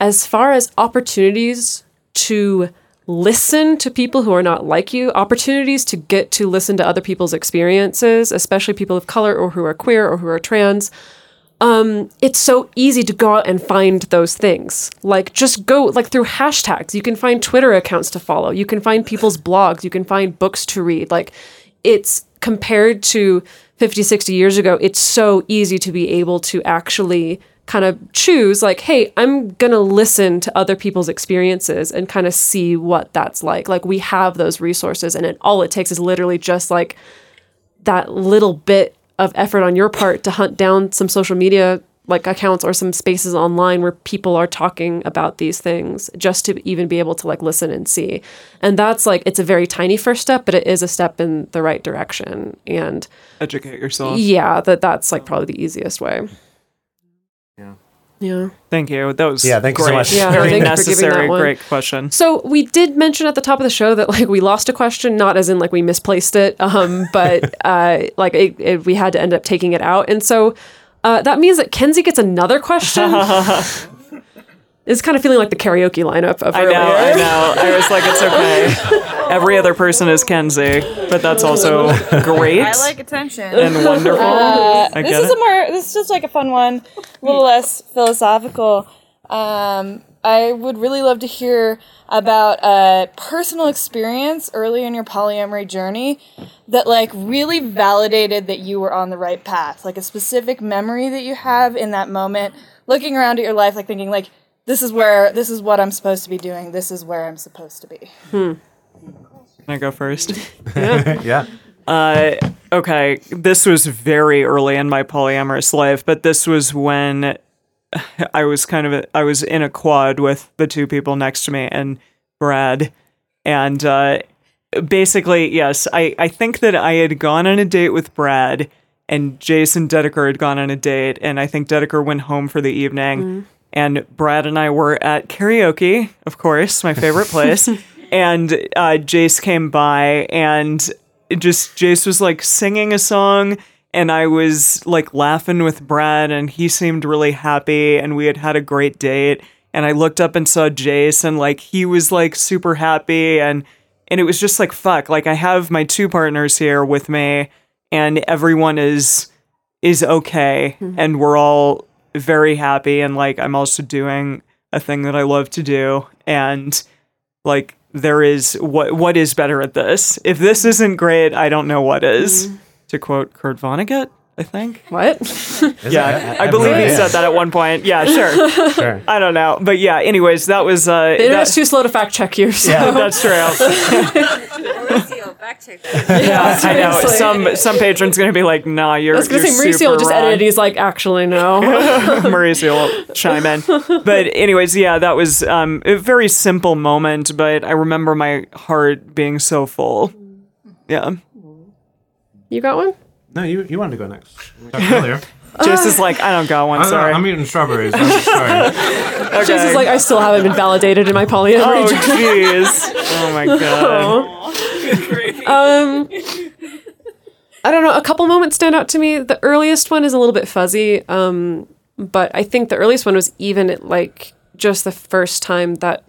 as far as opportunities to listen to people who are not like you opportunities to get to listen to other people's experiences especially people of color or who are queer or who are trans um, it's so easy to go out and find those things. Like, just go like through hashtags. You can find Twitter accounts to follow. You can find people's blogs. You can find books to read. Like, it's compared to 50, 60 years ago, it's so easy to be able to actually kind of choose, like, hey, I'm going to listen to other people's experiences and kind of see what that's like. Like, we have those resources, and it, all it takes is literally just like, that little bit of effort on your part to hunt down some social media like accounts or some spaces online where people are talking about these things just to even be able to like listen and see and that's like it's a very tiny first step but it is a step in the right direction and Educate yourself. yeah that that's like probably the easiest way Yeah. yeah Thank you. That was Yeah, thank you so much. Yeah, Very thank for giving that necessary. one. Great question. So we did mention at the top of the show that like we lost a question, not as in like we misplaced it, um, (laughs) but uh, like it, it, we had to end up taking it out, and so uh, that means that Kenzie gets another question. (laughs) it's kind of feeling like the karaoke lineup of I earlier. know, I know. I was like, it's okay. (laughs) Every other person is Kenzie, but that's also great I like attention. and wonderful. I this get is it. a more this is just like a fun one, a little less philosophical. Um, I would really love to hear about a personal experience early in your polyamory journey that like really validated that you were on the right path. Like a specific memory that you have in that moment, looking around at your life, like thinking like this is where this is what I'm supposed to be doing. This is where I'm supposed to be. Can I go first? (laughs) (laughs) yeah. Uh, okay, this was very early in my polyamorous life, but this was when (laughs) I was kind of I was in a quad with the two people next to me and Brad, and uh, basically, yes, I I think that I had gone on a date with Brad. And Jason Dedeker had gone on a date, and I think Dedeker went home for the evening. And Brad and I were at karaoke, of course, my favorite (laughs) place. and uh, Jase came by, and just Jase was like singing a song. And I was like laughing with Brad and he seemed really happy and we had had a great date. And I looked up and saw Jase and like he was like super happy and and it was just like fuck. Like I have my two partners here with me and everyone is is okay and we're all very happy and like I'm also doing a thing that I love to do and like there is what what is better at this if this isn't great i don't know what is to quote kurt vonnegut i think What? yeah i, have believe he said that at one point yeah sure (laughs) Sure. i don't know but yeah anyways that was uh The internet's that- too slow to fact check you. So. that's true (laughs) (laughs) yeah i know (laughs) some some patron's gonna be like nah you're I was gonna you're say Mauricio will just wrong. edit. He's like, actually, no. (laughs) (laughs) Mauricio will chime in. But anyways, yeah, that was um, a very simple moment, but I remember my heart being so full. Yeah. you got one? No, you, you wanted to go next. We talked earlier. Jase is like, I don't got one, sorry. I'm eating strawberries. I'm sorry. okay. Jase's like, I still haven't been validated in my polyamory. oh, jeez. Oh, my God. Um, (laughs) I don't know. A couple moments stand out to me. The earliest one is a little bit fuzzy, um, but I think the earliest one was even at, like just the first time that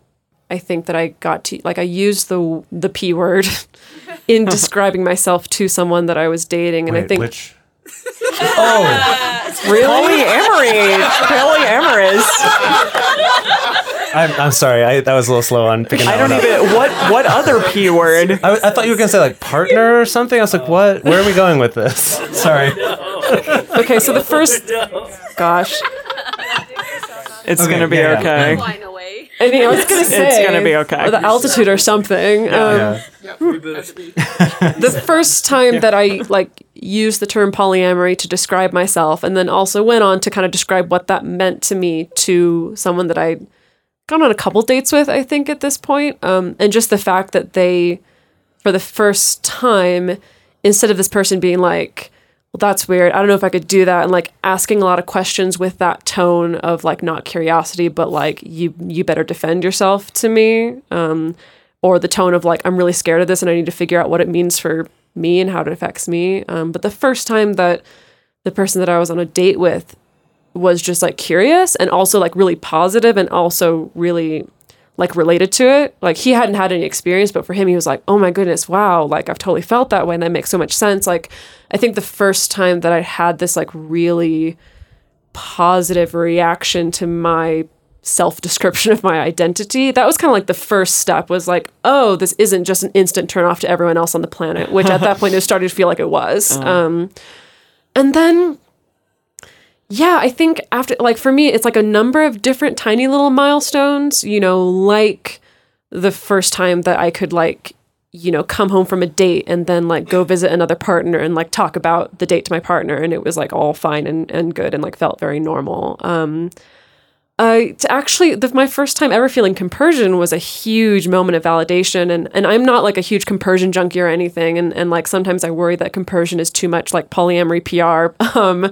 I think that I got to like I used the the p word (laughs) in describing myself to someone that I was dating, and I think which? (laughs) oh, really? Polyamory. Polyamorous. I'm, I'm sorry. I, that was a little slow on picking that I don't one up. even. What, what other P word? I, I thought you were gonna say like partner or something. I was like, what? Where are we going with this? (laughs) Sorry. okay. So the first, gosh, It's Okay, going to be yeah, yeah. okay. I mean, I was gonna say It's gonna be okay. or the altitude or something. Um, the first time that I like used the term polyamory to describe myself, and then also went on to kind of describe what that meant to me to someone that I gone on a couple dates with, I think at this point, um, and just the fact that they, for the first time, instead of this person being like, well, that's weird. I don't know if I could do that. And like asking a lot of questions with that tone of like not curiosity, but like you you better defend yourself to me. Um, or the tone of like I'm really scared of this and I need to figure out what it means for me and how it affects me. Um, but the first time that the person that I was on a date with was just like curious and also like really positive and also really like related to it. Like he hadn't had any experience, but for him, he was like, oh my goodness, wow, like I've totally felt that way. And that makes so much sense. Like, I think the first time that I had this like really positive reaction to my self description of my identity, that was kind of like the first step was like, oh, this isn't just an instant turn off to everyone else on the planet, which at that (laughs) point it started to feel like it was. Um, and then yeah, I think after like for me, it's like a number of different tiny little milestones, you know, like the first time that I could like, you know, come home from a date and then like go visit another partner and like talk about the date to my partner and it was like all fine and, and good and like felt very normal. Um uh, to actually the, my first time ever feeling compersion was a huge moment of validation and, and i'm not like a huge compersion junkie or anything and, and like sometimes i worry that compersion is too much like polyamory pr (laughs) um,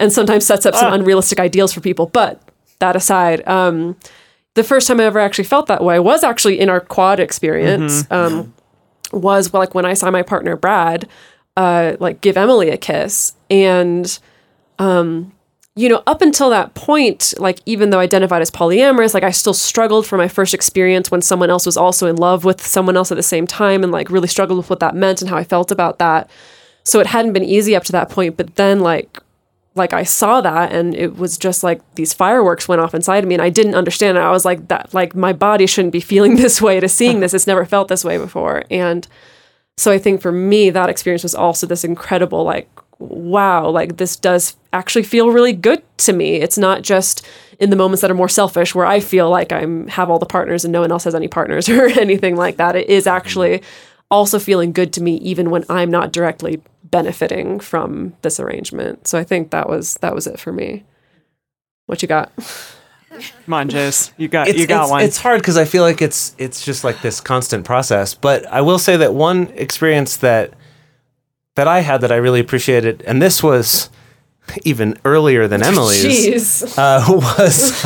and sometimes sets up some unrealistic ideals for people. But that aside um, the first time i ever actually felt that way was actually in our quad experience um, was like when i saw my partner brad uh, like give emily a kiss. And you know, up until that point, like even though I identified as polyamorous, like I still struggled for my first experience when someone else was also in love with someone else at the same time and like really struggled with what that meant and how I felt about that. So it hadn't been easy up to that point, but then like like I saw that and it was just like these fireworks went off inside of me and I didn't understand it. I was like that like my body shouldn't be feeling (laughs) this way to seeing this. It's never felt this way before. And so I think for me that experience was also this incredible like wow, like this does actually feel really good to me. It's not just in the moments that are more selfish where I feel like I'm have all the partners and no one else has any partners (laughs) or anything like that. It is actually also feeling good to me even when I'm not directly benefiting from this arrangement. So I think that was that was it for me. What you got? Come on, Jase. You got it's, you got it's, one. It's hard because I feel like it's it's just like this constant process. But I will say that one experience that that I had that I really appreciated, and this was even earlier than (laughs) Emily's, Jeez. uh, was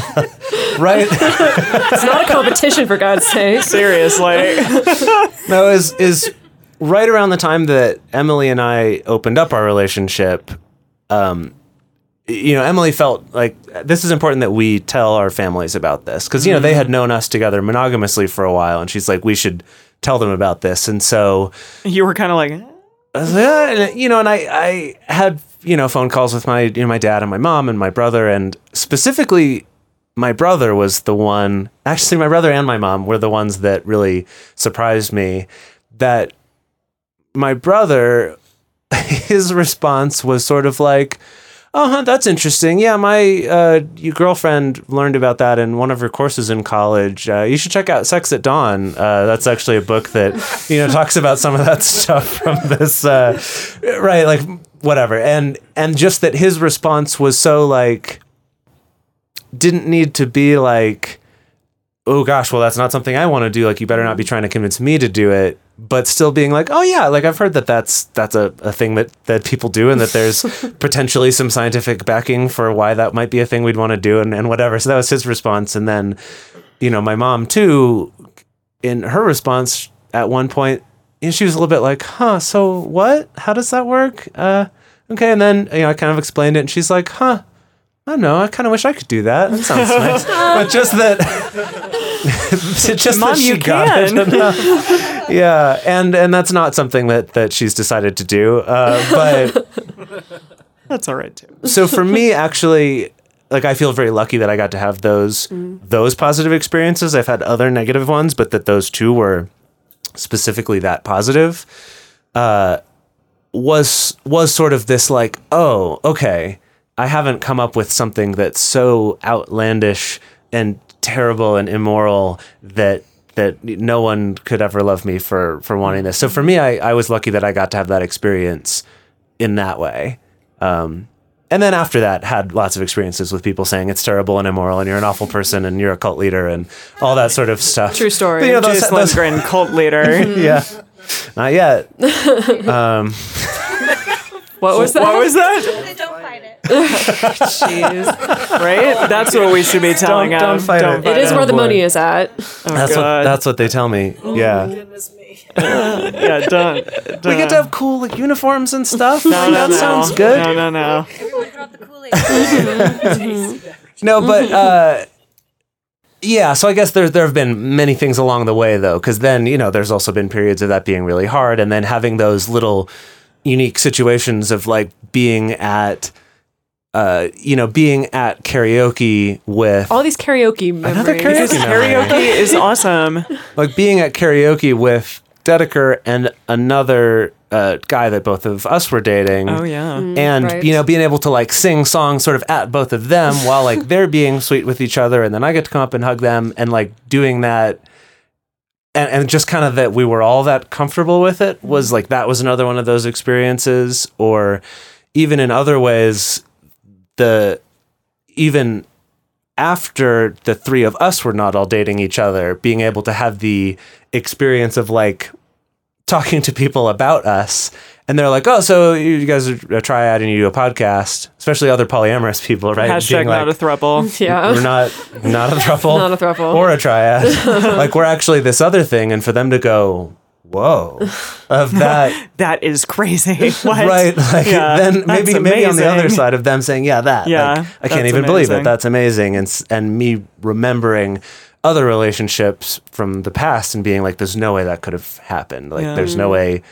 (laughs) right. (laughs) It's not a competition for God's sake. Seriously. No, is is right around the time that Emily and I opened up our relationship. Um, you know, Emily felt like this is important that we tell our families about this because you know they mm-hmm. had known us together monogamously for a while, and she's like, we should tell them about this, and so you were kind of like, I was like, and, uh, you know, and I, I had, you know, phone calls with my, you know, my dad and my mom and my brother, and specifically, my brother was the one. Actually, my brother and my mom were the ones that really surprised me. That my brother, (laughs) his response was sort of like, "Oh, huh, that's interesting. Yeah, my uh, girlfriend learned about that in one of her courses in college. Uh, you should check out Sex at Dawn. Uh, that's actually a book that you know talks about some of that (laughs) stuff from this, uh, right? Like whatever. And and just that his response was so like didn't need to be like." Oh gosh, well that's not something I want to do. Like you better not be trying to convince me to do it but still being like, oh yeah, like I've heard that that's that's a, a thing that that people do, and that there's (laughs) potentially some scientific backing for why that might be a thing we'd want to do, and, and whatever. So that was his response, and then, you know, my mom too, in her response at one point, you know, she was a little bit like, huh, so what? How does that work? Uh, okay, and then you know I kind of explained it, and she's like, huh. I don't know. I kind of wish I could do that. That sounds nice. (laughs) But just that, (laughs) (laughs) just Mom, that she you got can. it enough yeah, and and that's not something that that she's decided to do. Uh, but that's all right too. so for me, actually, like I feel very lucky that I got to have those those positive experiences. I've had other negative ones, but that those two were specifically that positive. Uh, was was sort of this like, oh, okay, I haven't come up with something that's so outlandish and terrible and immoral that that no one could ever love me for for wanting this. So for me, I, I was lucky that I got to have that experience in that way. Um, and then after that, had lots of experiences with people saying it's terrible and immoral, and you're an awful person, and you're a cult leader, and all that sort of stuff. True story. But, you know, those- Jase those- Lindgren, cult leader. (laughs) yeah, not yet. (laughs) What was that? What was that? (laughs) Don't fight it. (laughs) Jeez. Right? That's what we should be telling Don't- him. don't fight it. It is Oh, where the boy. money is at. That's what God. that's what they tell me. Yeah, (laughs) Yeah, don't. we get to have cool like uniforms and stuff. No, Like, no, that no. sounds good. No, no, no. Everyone drop the Kool-Aid. No, but uh, yeah. So I guess there there have been many things along the way though, because then you know there's also been periods of that being really hard, and then having those little unique situations of like being at. Uh, you know, being at karaoke with All these karaoke memories. Another karaoke. Karaoke (laughs) is awesome. like being at karaoke with Dedeker and another uh, guy that both of us were dating. Oh yeah. and right. you know being able to like sing songs sort of at both of them while like they're being sweet with each other and then i get to come up and hug them and like doing that and, and just kind of that we were all that comfortable with it was mm-hmm. like that was another one of those experiences or even in other ways the even after the three of us were not all dating each other being able to have the experience of like talking to people about us and they're like oh so you guys are a triad and you do a podcast especially other polyamorous people right Hashtag Being not a like, throuple. (laughs) Yeah. we're not not a (laughs) throuple Not a throuple. or a triad (laughs) like we're actually this other thing and for them to go whoa of that That is crazy. What? right like Yeah, then maybe that's maybe on the other side of them saying yeah that Yeah, like, i can't that's even believe it that's amazing and and me remembering other relationships from the past and being like there's no way that could have happened like Yeah. there's no mm. way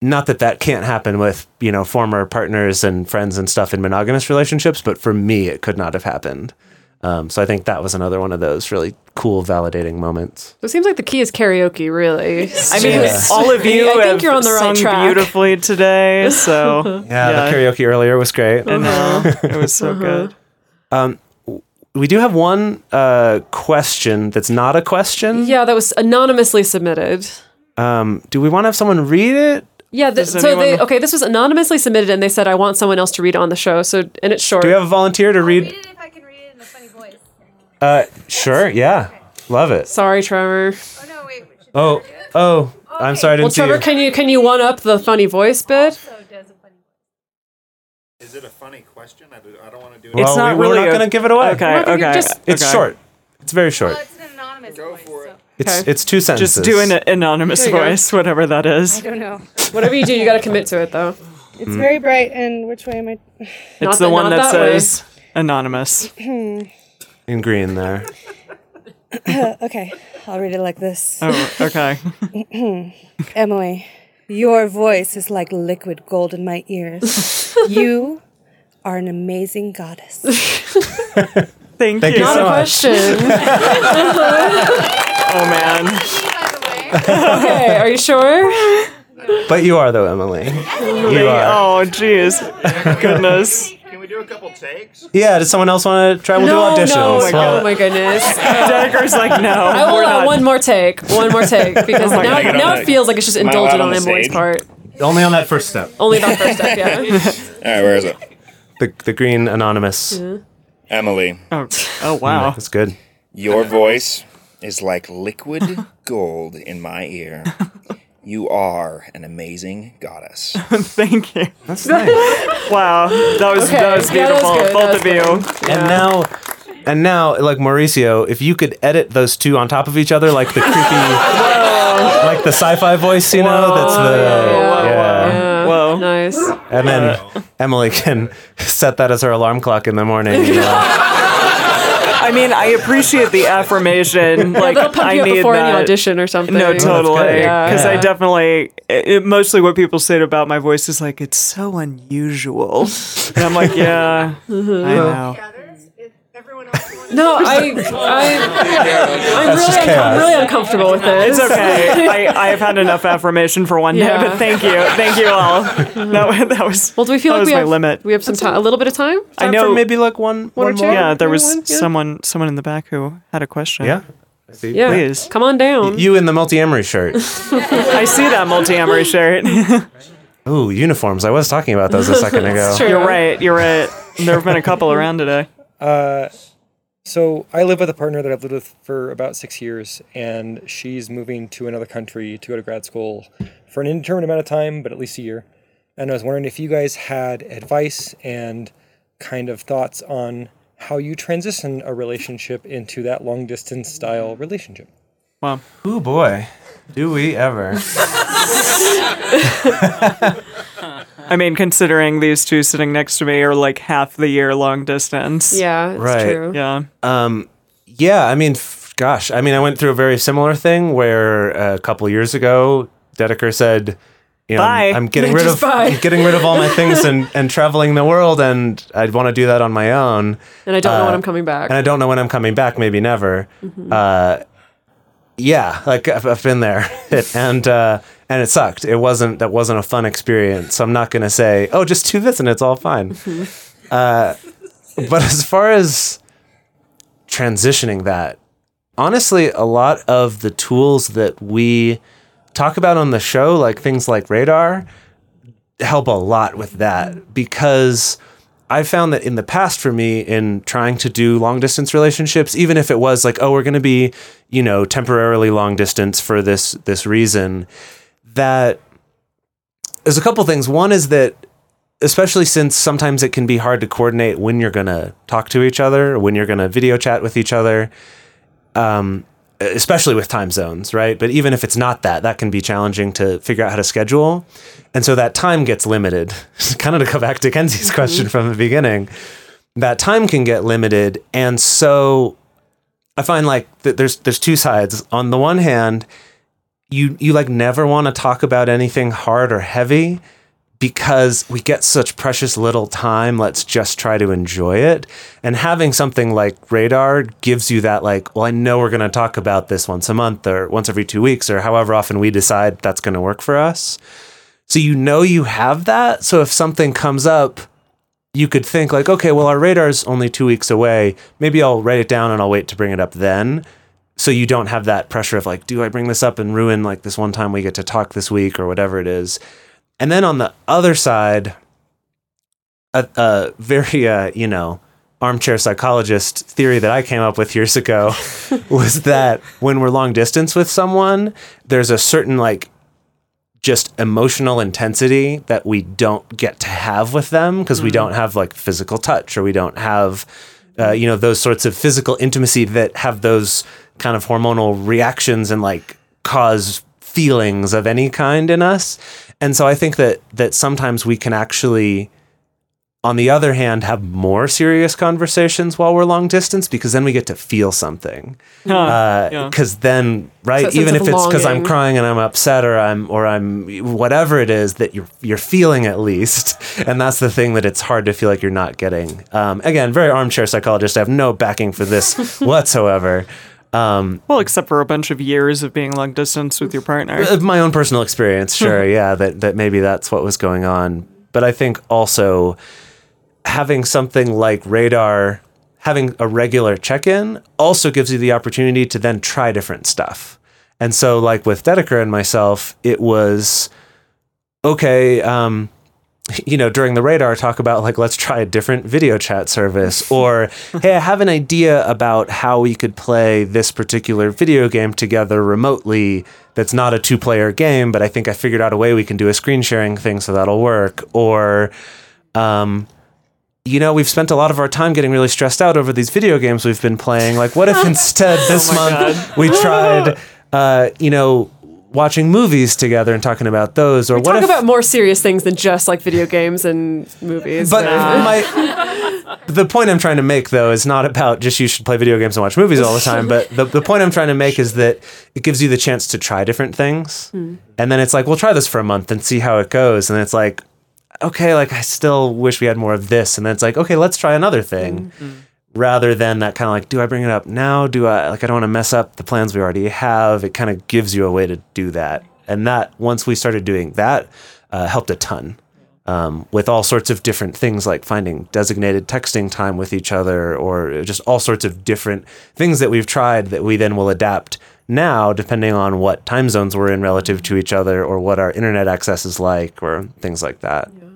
not that that can't happen with you know former partners and friends and stuff in monogamous relationships but for me it could not have happened um, so i think that was another one of those really cool validating moments so It seems like the key is karaoke, really. I mean, Yeah. all of you I think have you're on the right sung track. beautifully today. So yeah, (laughs) Yeah. the karaoke earlier was great I know (laughs) it was so good. we do have one uh, question that's not a question Yeah, that was anonymously submitted. um, do we want to have someone read it Yeah, th- Does so they anyone- okay. This was anonymously submitted, and they said I want someone else to read it on the show. So and it's short. do we have a volunteer to read I'll read it if I can read it in a funny voice. uh, sure yeah love it Sorry, Trevor. Oh no, wait. Should oh oh i'm sorry i didn't Well, see Trevor, you. can you can you one up the funny voice bit? so does a funny voice. Is it a funny question? I, do, I don't want to do it. Well, It's not we, really we're not a- going to give it away Okay, okay. just- it's okay. short it's very short Well, it's an anonymous Go voice. For it. So. It's Okay. it's two sentences Just do an anonymous There you go. voice, whatever that is. I don't know. Whatever you do, you got to commit to it, though. It's very bright, and which way am I? It's Not the that- one not that, that way. says anonymous. (clears throat) in green there (coughs) Okay, I'll read it like this. Oh, okay. (coughs) Emily, your voice is like liquid gold in my ears. (laughs) you are an amazing goddess. (laughs) Thank, Thank you you. so Not a much. question. (laughs) Oh man. (laughs) okay, are you sure? but you are though emily you are Oh jeez. Goodness. Can we do a couple takes? yeah does someone else want to try we'll no, do auditions no. Well, Oh my goodness. (laughs) Dedeker's like no. I we're will not. uh, one more take. One more take (laughs) because my now, God. now it feels like it's just Am I allowed indulgent on on the Emily's stage? part. only on that first step Only on that first step, yeah. All right, where is it? the, the green anonymous Emily, Oh, oh wow. that's good your voice is like liquid (laughs) gold in my ear. You are an amazing goddess. (laughs) Thank you. that's (laughs) nice Wow. That was that was yeah, that was beautiful. good, that Both was of you. good. And now, and now, like Mauricio, if you could edit those two on top of each other, like the creepy, like the sci-fi voice, you know, that's the yeah, yeah. Yeah, Whoa. Nice. And then Emily can set that as her alarm clock in the morning. You know? I mean, I appreciate the affirmation. Like That'll pump I you up need before that. any audition or something. No, totally. Because Yeah. I definitely, it, mostly what people say about my voice is like, it's so unusual. (laughs) and I'm like, yeah, I (laughs) know. No, (laughs) I, I, I'm really, chaos. I'm really uncomfortable with this. It's okay. (laughs) I, I have had enough affirmation for one day, but thank you. Thank you all. That, that was, Well, do we feel like we my have limit. We have some time, a little bit of time. I know. for maybe like one, One or two? more. yeah, there was Anyone? Yeah. someone someone in the back who had a question. Yeah. See. Yeah, Please. come on down. You in the Multiamory shirt. (laughs) I see that Multiamory shirt. Ooh, uniforms. I was talking about those a second ago. You're right. You're right. There have been a couple around today. Uh, So I live with a partner that I've lived with for about six years, and she's moving to another country to go to grad school for an indeterminate amount of time, but at least a year. And I was wondering if you guys had advice and kind of thoughts on how you transition a relationship into that long distance style relationship. Wow. Ooh boy, do we ever? (laughs) I mean, considering these two sitting next to me are like half the year long distance. Yeah, it's Right. true. Yeah. Um, yeah, I mean, f- gosh, I mean, I went through a very similar thing where uh, a couple years ago, Dedeker said, you know, Bye. I'm, I'm getting rid of bye. I'm getting rid of all my things and, and traveling the world, and I'd want to do that on my own. And I don't know when Uh, I'm coming back. and I don't know when I'm coming back. Maybe never. Mm-hmm. Uh, yeah, like I've, I've been there, (laughs) and uh, and it sucked. It wasn't that wasn't a fun experience. So I'm not gonna say, oh, just do this and it's all fine. Mm-hmm. (laughs) Uh, but as far as transitioning that, honestly, a lot of the tools that we talk about on the show, like things like radar, help a lot with that because I found that in the past for me in trying to do long distance relationships, even if it was like, oh, we're going to be, you know, temporarily long distance for this this reason, that there's a couple things. One is that especially since sometimes it can be hard to coordinate when you're going to talk to each other, when you're going to video chat with each other, um, especially with time zones, right? But even if it's not that, that can be challenging to figure out how to schedule. And so that time gets limited. (laughs) kind of to go back to Kenzie's mm-hmm. question from the beginning, that time can get limited. And so I find like that there's there's two sides. On the one hand, you you like never want to talk about anything hard or heavy because we get such precious little time let's just try to enjoy it. And having something like radar gives you that like well i know we're going to talk about this once a month or once every two weeks or however often we decide that's going to work for us. So you know you have that. So if something comes up you could think like okay well our radar's only two weeks away. Maybe i'll write it down and i'll wait to bring it up then. So you don't have that pressure of like do i bring this up and ruin like this one time we get to talk this week or whatever it is and then on the other side a, a very uh, you know armchair psychologist theory that i came up with years ago (laughs) was that when we're long distance with someone there's a certain like just emotional intensity that we don't get to have with them because we don't have like physical touch or we don't have uh, you know those sorts of physical intimacy that have those kind of hormonal reactions and like cause feelings of any kind in us and so i think that that sometimes we can actually on the other hand have more serious conversations while we're long distance because then we get to feel something. Huh, yeah. because then right even if it's because i'm crying and i'm upset or i'm or i'm whatever it is that you're you're feeling at least (laughs) and that's the thing that it's hard to feel like you're not getting. Um, again very armchair psychologist. I have no backing for this (laughs) whatsoever um, Well, except for a bunch of years of being long distance with your partner. my own personal experience, (laughs) sure, yeah, that that maybe that's what was going on. But I think also having something like radar, having a regular check-in, also gives you the opportunity to then try different stuff. And so, like with Dedeker and myself, it was okay. Um, (laughs) you know, during the radar, talk about like, let's try a different video chat service, (laughs) or hey, I have an idea about how we could play this particular video game together remotely that's not a two player game, but I think I figured out a way we can do a screen sharing thing so that'll work. Or, um, you know, we've spent a lot of our time getting really stressed out over these video games we've been playing. Like, what if (laughs) instead this month we tried, uh, you know, watching movies together and talking about those? Or what Talk if about more serious things than just like video games and movies. but (laughs) my (laughs) the point I'm trying to make though is not about just you should play video games and watch movies all the time, but the, the point I'm trying to make is that it gives you the chance to try different things. Hmm. And then it's like, we'll try this for a month and see how it goes. And it's like, okay, like I still wish we had more of this. And then it's like, okay, let's try another thing. Hmm. Hmm. Rather than that kind of like, do I bring it up now? Do I like I don't want to mess up the plans we already have? It kind of gives you a way to do that, and that once we started doing that, uh, helped a ton. Um, with all sorts of different things like finding designated texting time with each other, or just all sorts of different things that we've tried that we then will adapt now, depending on what time zones we're in relative to each other, or what our internet access is like, or things like that. Yeah,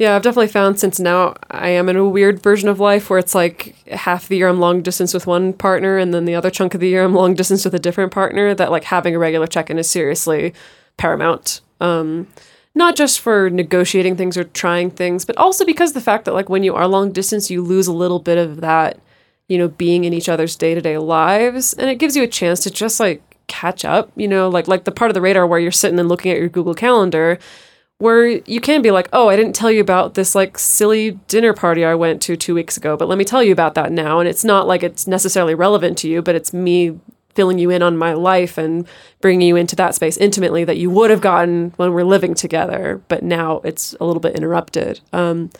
I've definitely found since now I am in a weird version of life where it's like half the year I'm long distance with one partner and then the other chunk of the year I'm long distance with a different partner that like having a regular check-in is seriously paramount. Um not just for negotiating things or trying things, but also because the fact that like when you are long distance you lose a little bit of that, you know, being in each other's day-to-day lives and it gives you a chance to just like catch up, you know, like like the part of the radar where you're sitting and looking at your Google Calendar where you can be like, oh, I didn't tell you about this like silly dinner party I went to two weeks ago, but let me tell you about that now. And it's not like it's necessarily relevant to you, but it's me filling you in on my life and bringing you into that space intimately that you would have gotten when we're living together, but now it's a little bit interrupted. Um,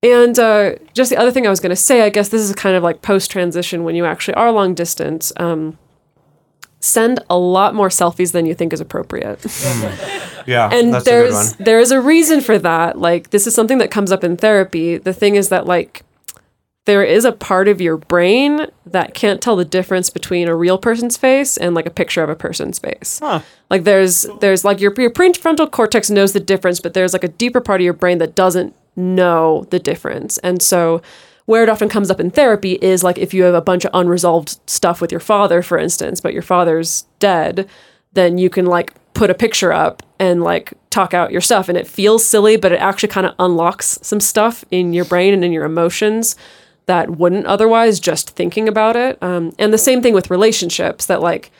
and uh, just the other thing I was going to say, I guess this is kind of like post transition when you actually are long distance. Um, send a lot more selfies than you think is appropriate. Mm. Yeah, and that's a good there's one. there is a reason for that. Like this is something that comes up in therapy. The thing is that like there is a part of your brain that can't tell the difference between a real person's face and like a picture of a person's face. Like there's there's like your your prefrontal cortex knows the difference, but there's like a deeper part of your brain that doesn't know the difference. And so where it often comes up in therapy is like if you have a bunch of unresolved stuff with your father, for instance, but your father's dead, then you can like put a picture up and like talk out your stuff. And it feels silly, but it actually kind of unlocks some stuff in your brain and in your emotions that wouldn't otherwise just thinking about it. Um, and the same thing with relationships that like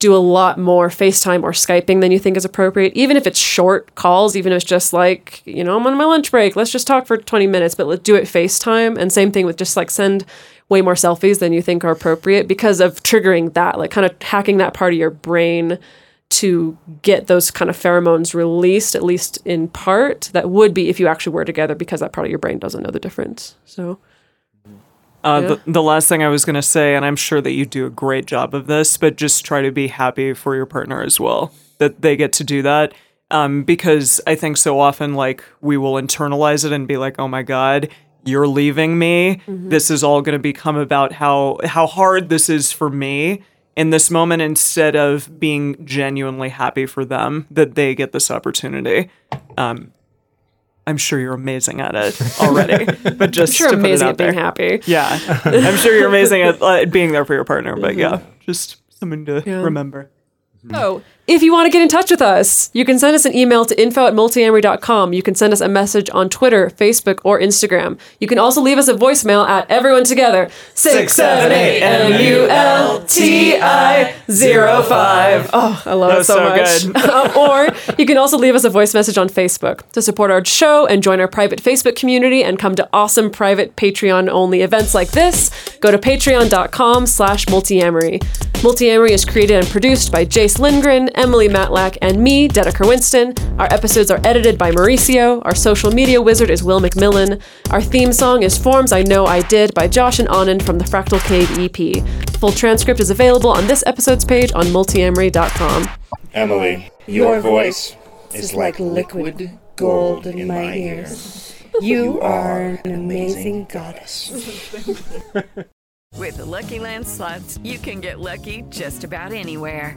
do a lot more FaceTime or Skyping than you think is appropriate, even if it's short calls, even if it's just like, you know, I'm on my lunch break, let's just talk for 20 minutes, but let's do it FaceTime. And same thing with just like send way more selfies than you think are appropriate because of triggering that, like kind of hacking that part of your brain to get those kind of pheromones released, at least in part, that would be if you actually were together because that part of your brain doesn't know the difference. So, Uh, Yeah. the, the last thing I was going to say, and I'm sure that you do a great job of this, but just try to be happy for your partner as well, that they get to do that. Um, because I think so often, like, we will internalize it and be like, oh my God, you're leaving me. This is all going to become about how, how hard this is for me in this moment instead of being genuinely happy for them that they get this opportunity. Um, I'm sure you're amazing at it already, (laughs) but just sure to put it amazing out at being there. happy. Yeah, I'm sure you're amazing at uh, being there for your partner, but yeah, just something to Yeah. remember. So, if you want to get in touch with us, you can send us an email to info at multiamory.com. You can send us a message on Twitter, Facebook, or Instagram. You can also leave us a voicemail at everyone together 678 M-U-L-T-I 05. Oh, I love That it so, so much. good. (laughs) Um, or you can also leave us a voice message on Facebook to support our show and join our private Facebook community and come to awesome private Patreon only events like this. Go to patreon.com slash multiamory. Multiamory is created and produced by Jase Lindgren, Emily Matlack, and me, Dedeker Winston. Our episodes are edited by Mauricio. Our social media wizard is Will McMillan. Our theme song is Forms I Know I Did by Josh and Anand from the Fractal Cave EP. Full transcript is available on this episode's page on multiamory.com. Emily, your voice is like liquid gold in my ears. (laughs) You are an amazing goddess. (laughs) With the Lucky Land slots, you can get lucky just about anywhere.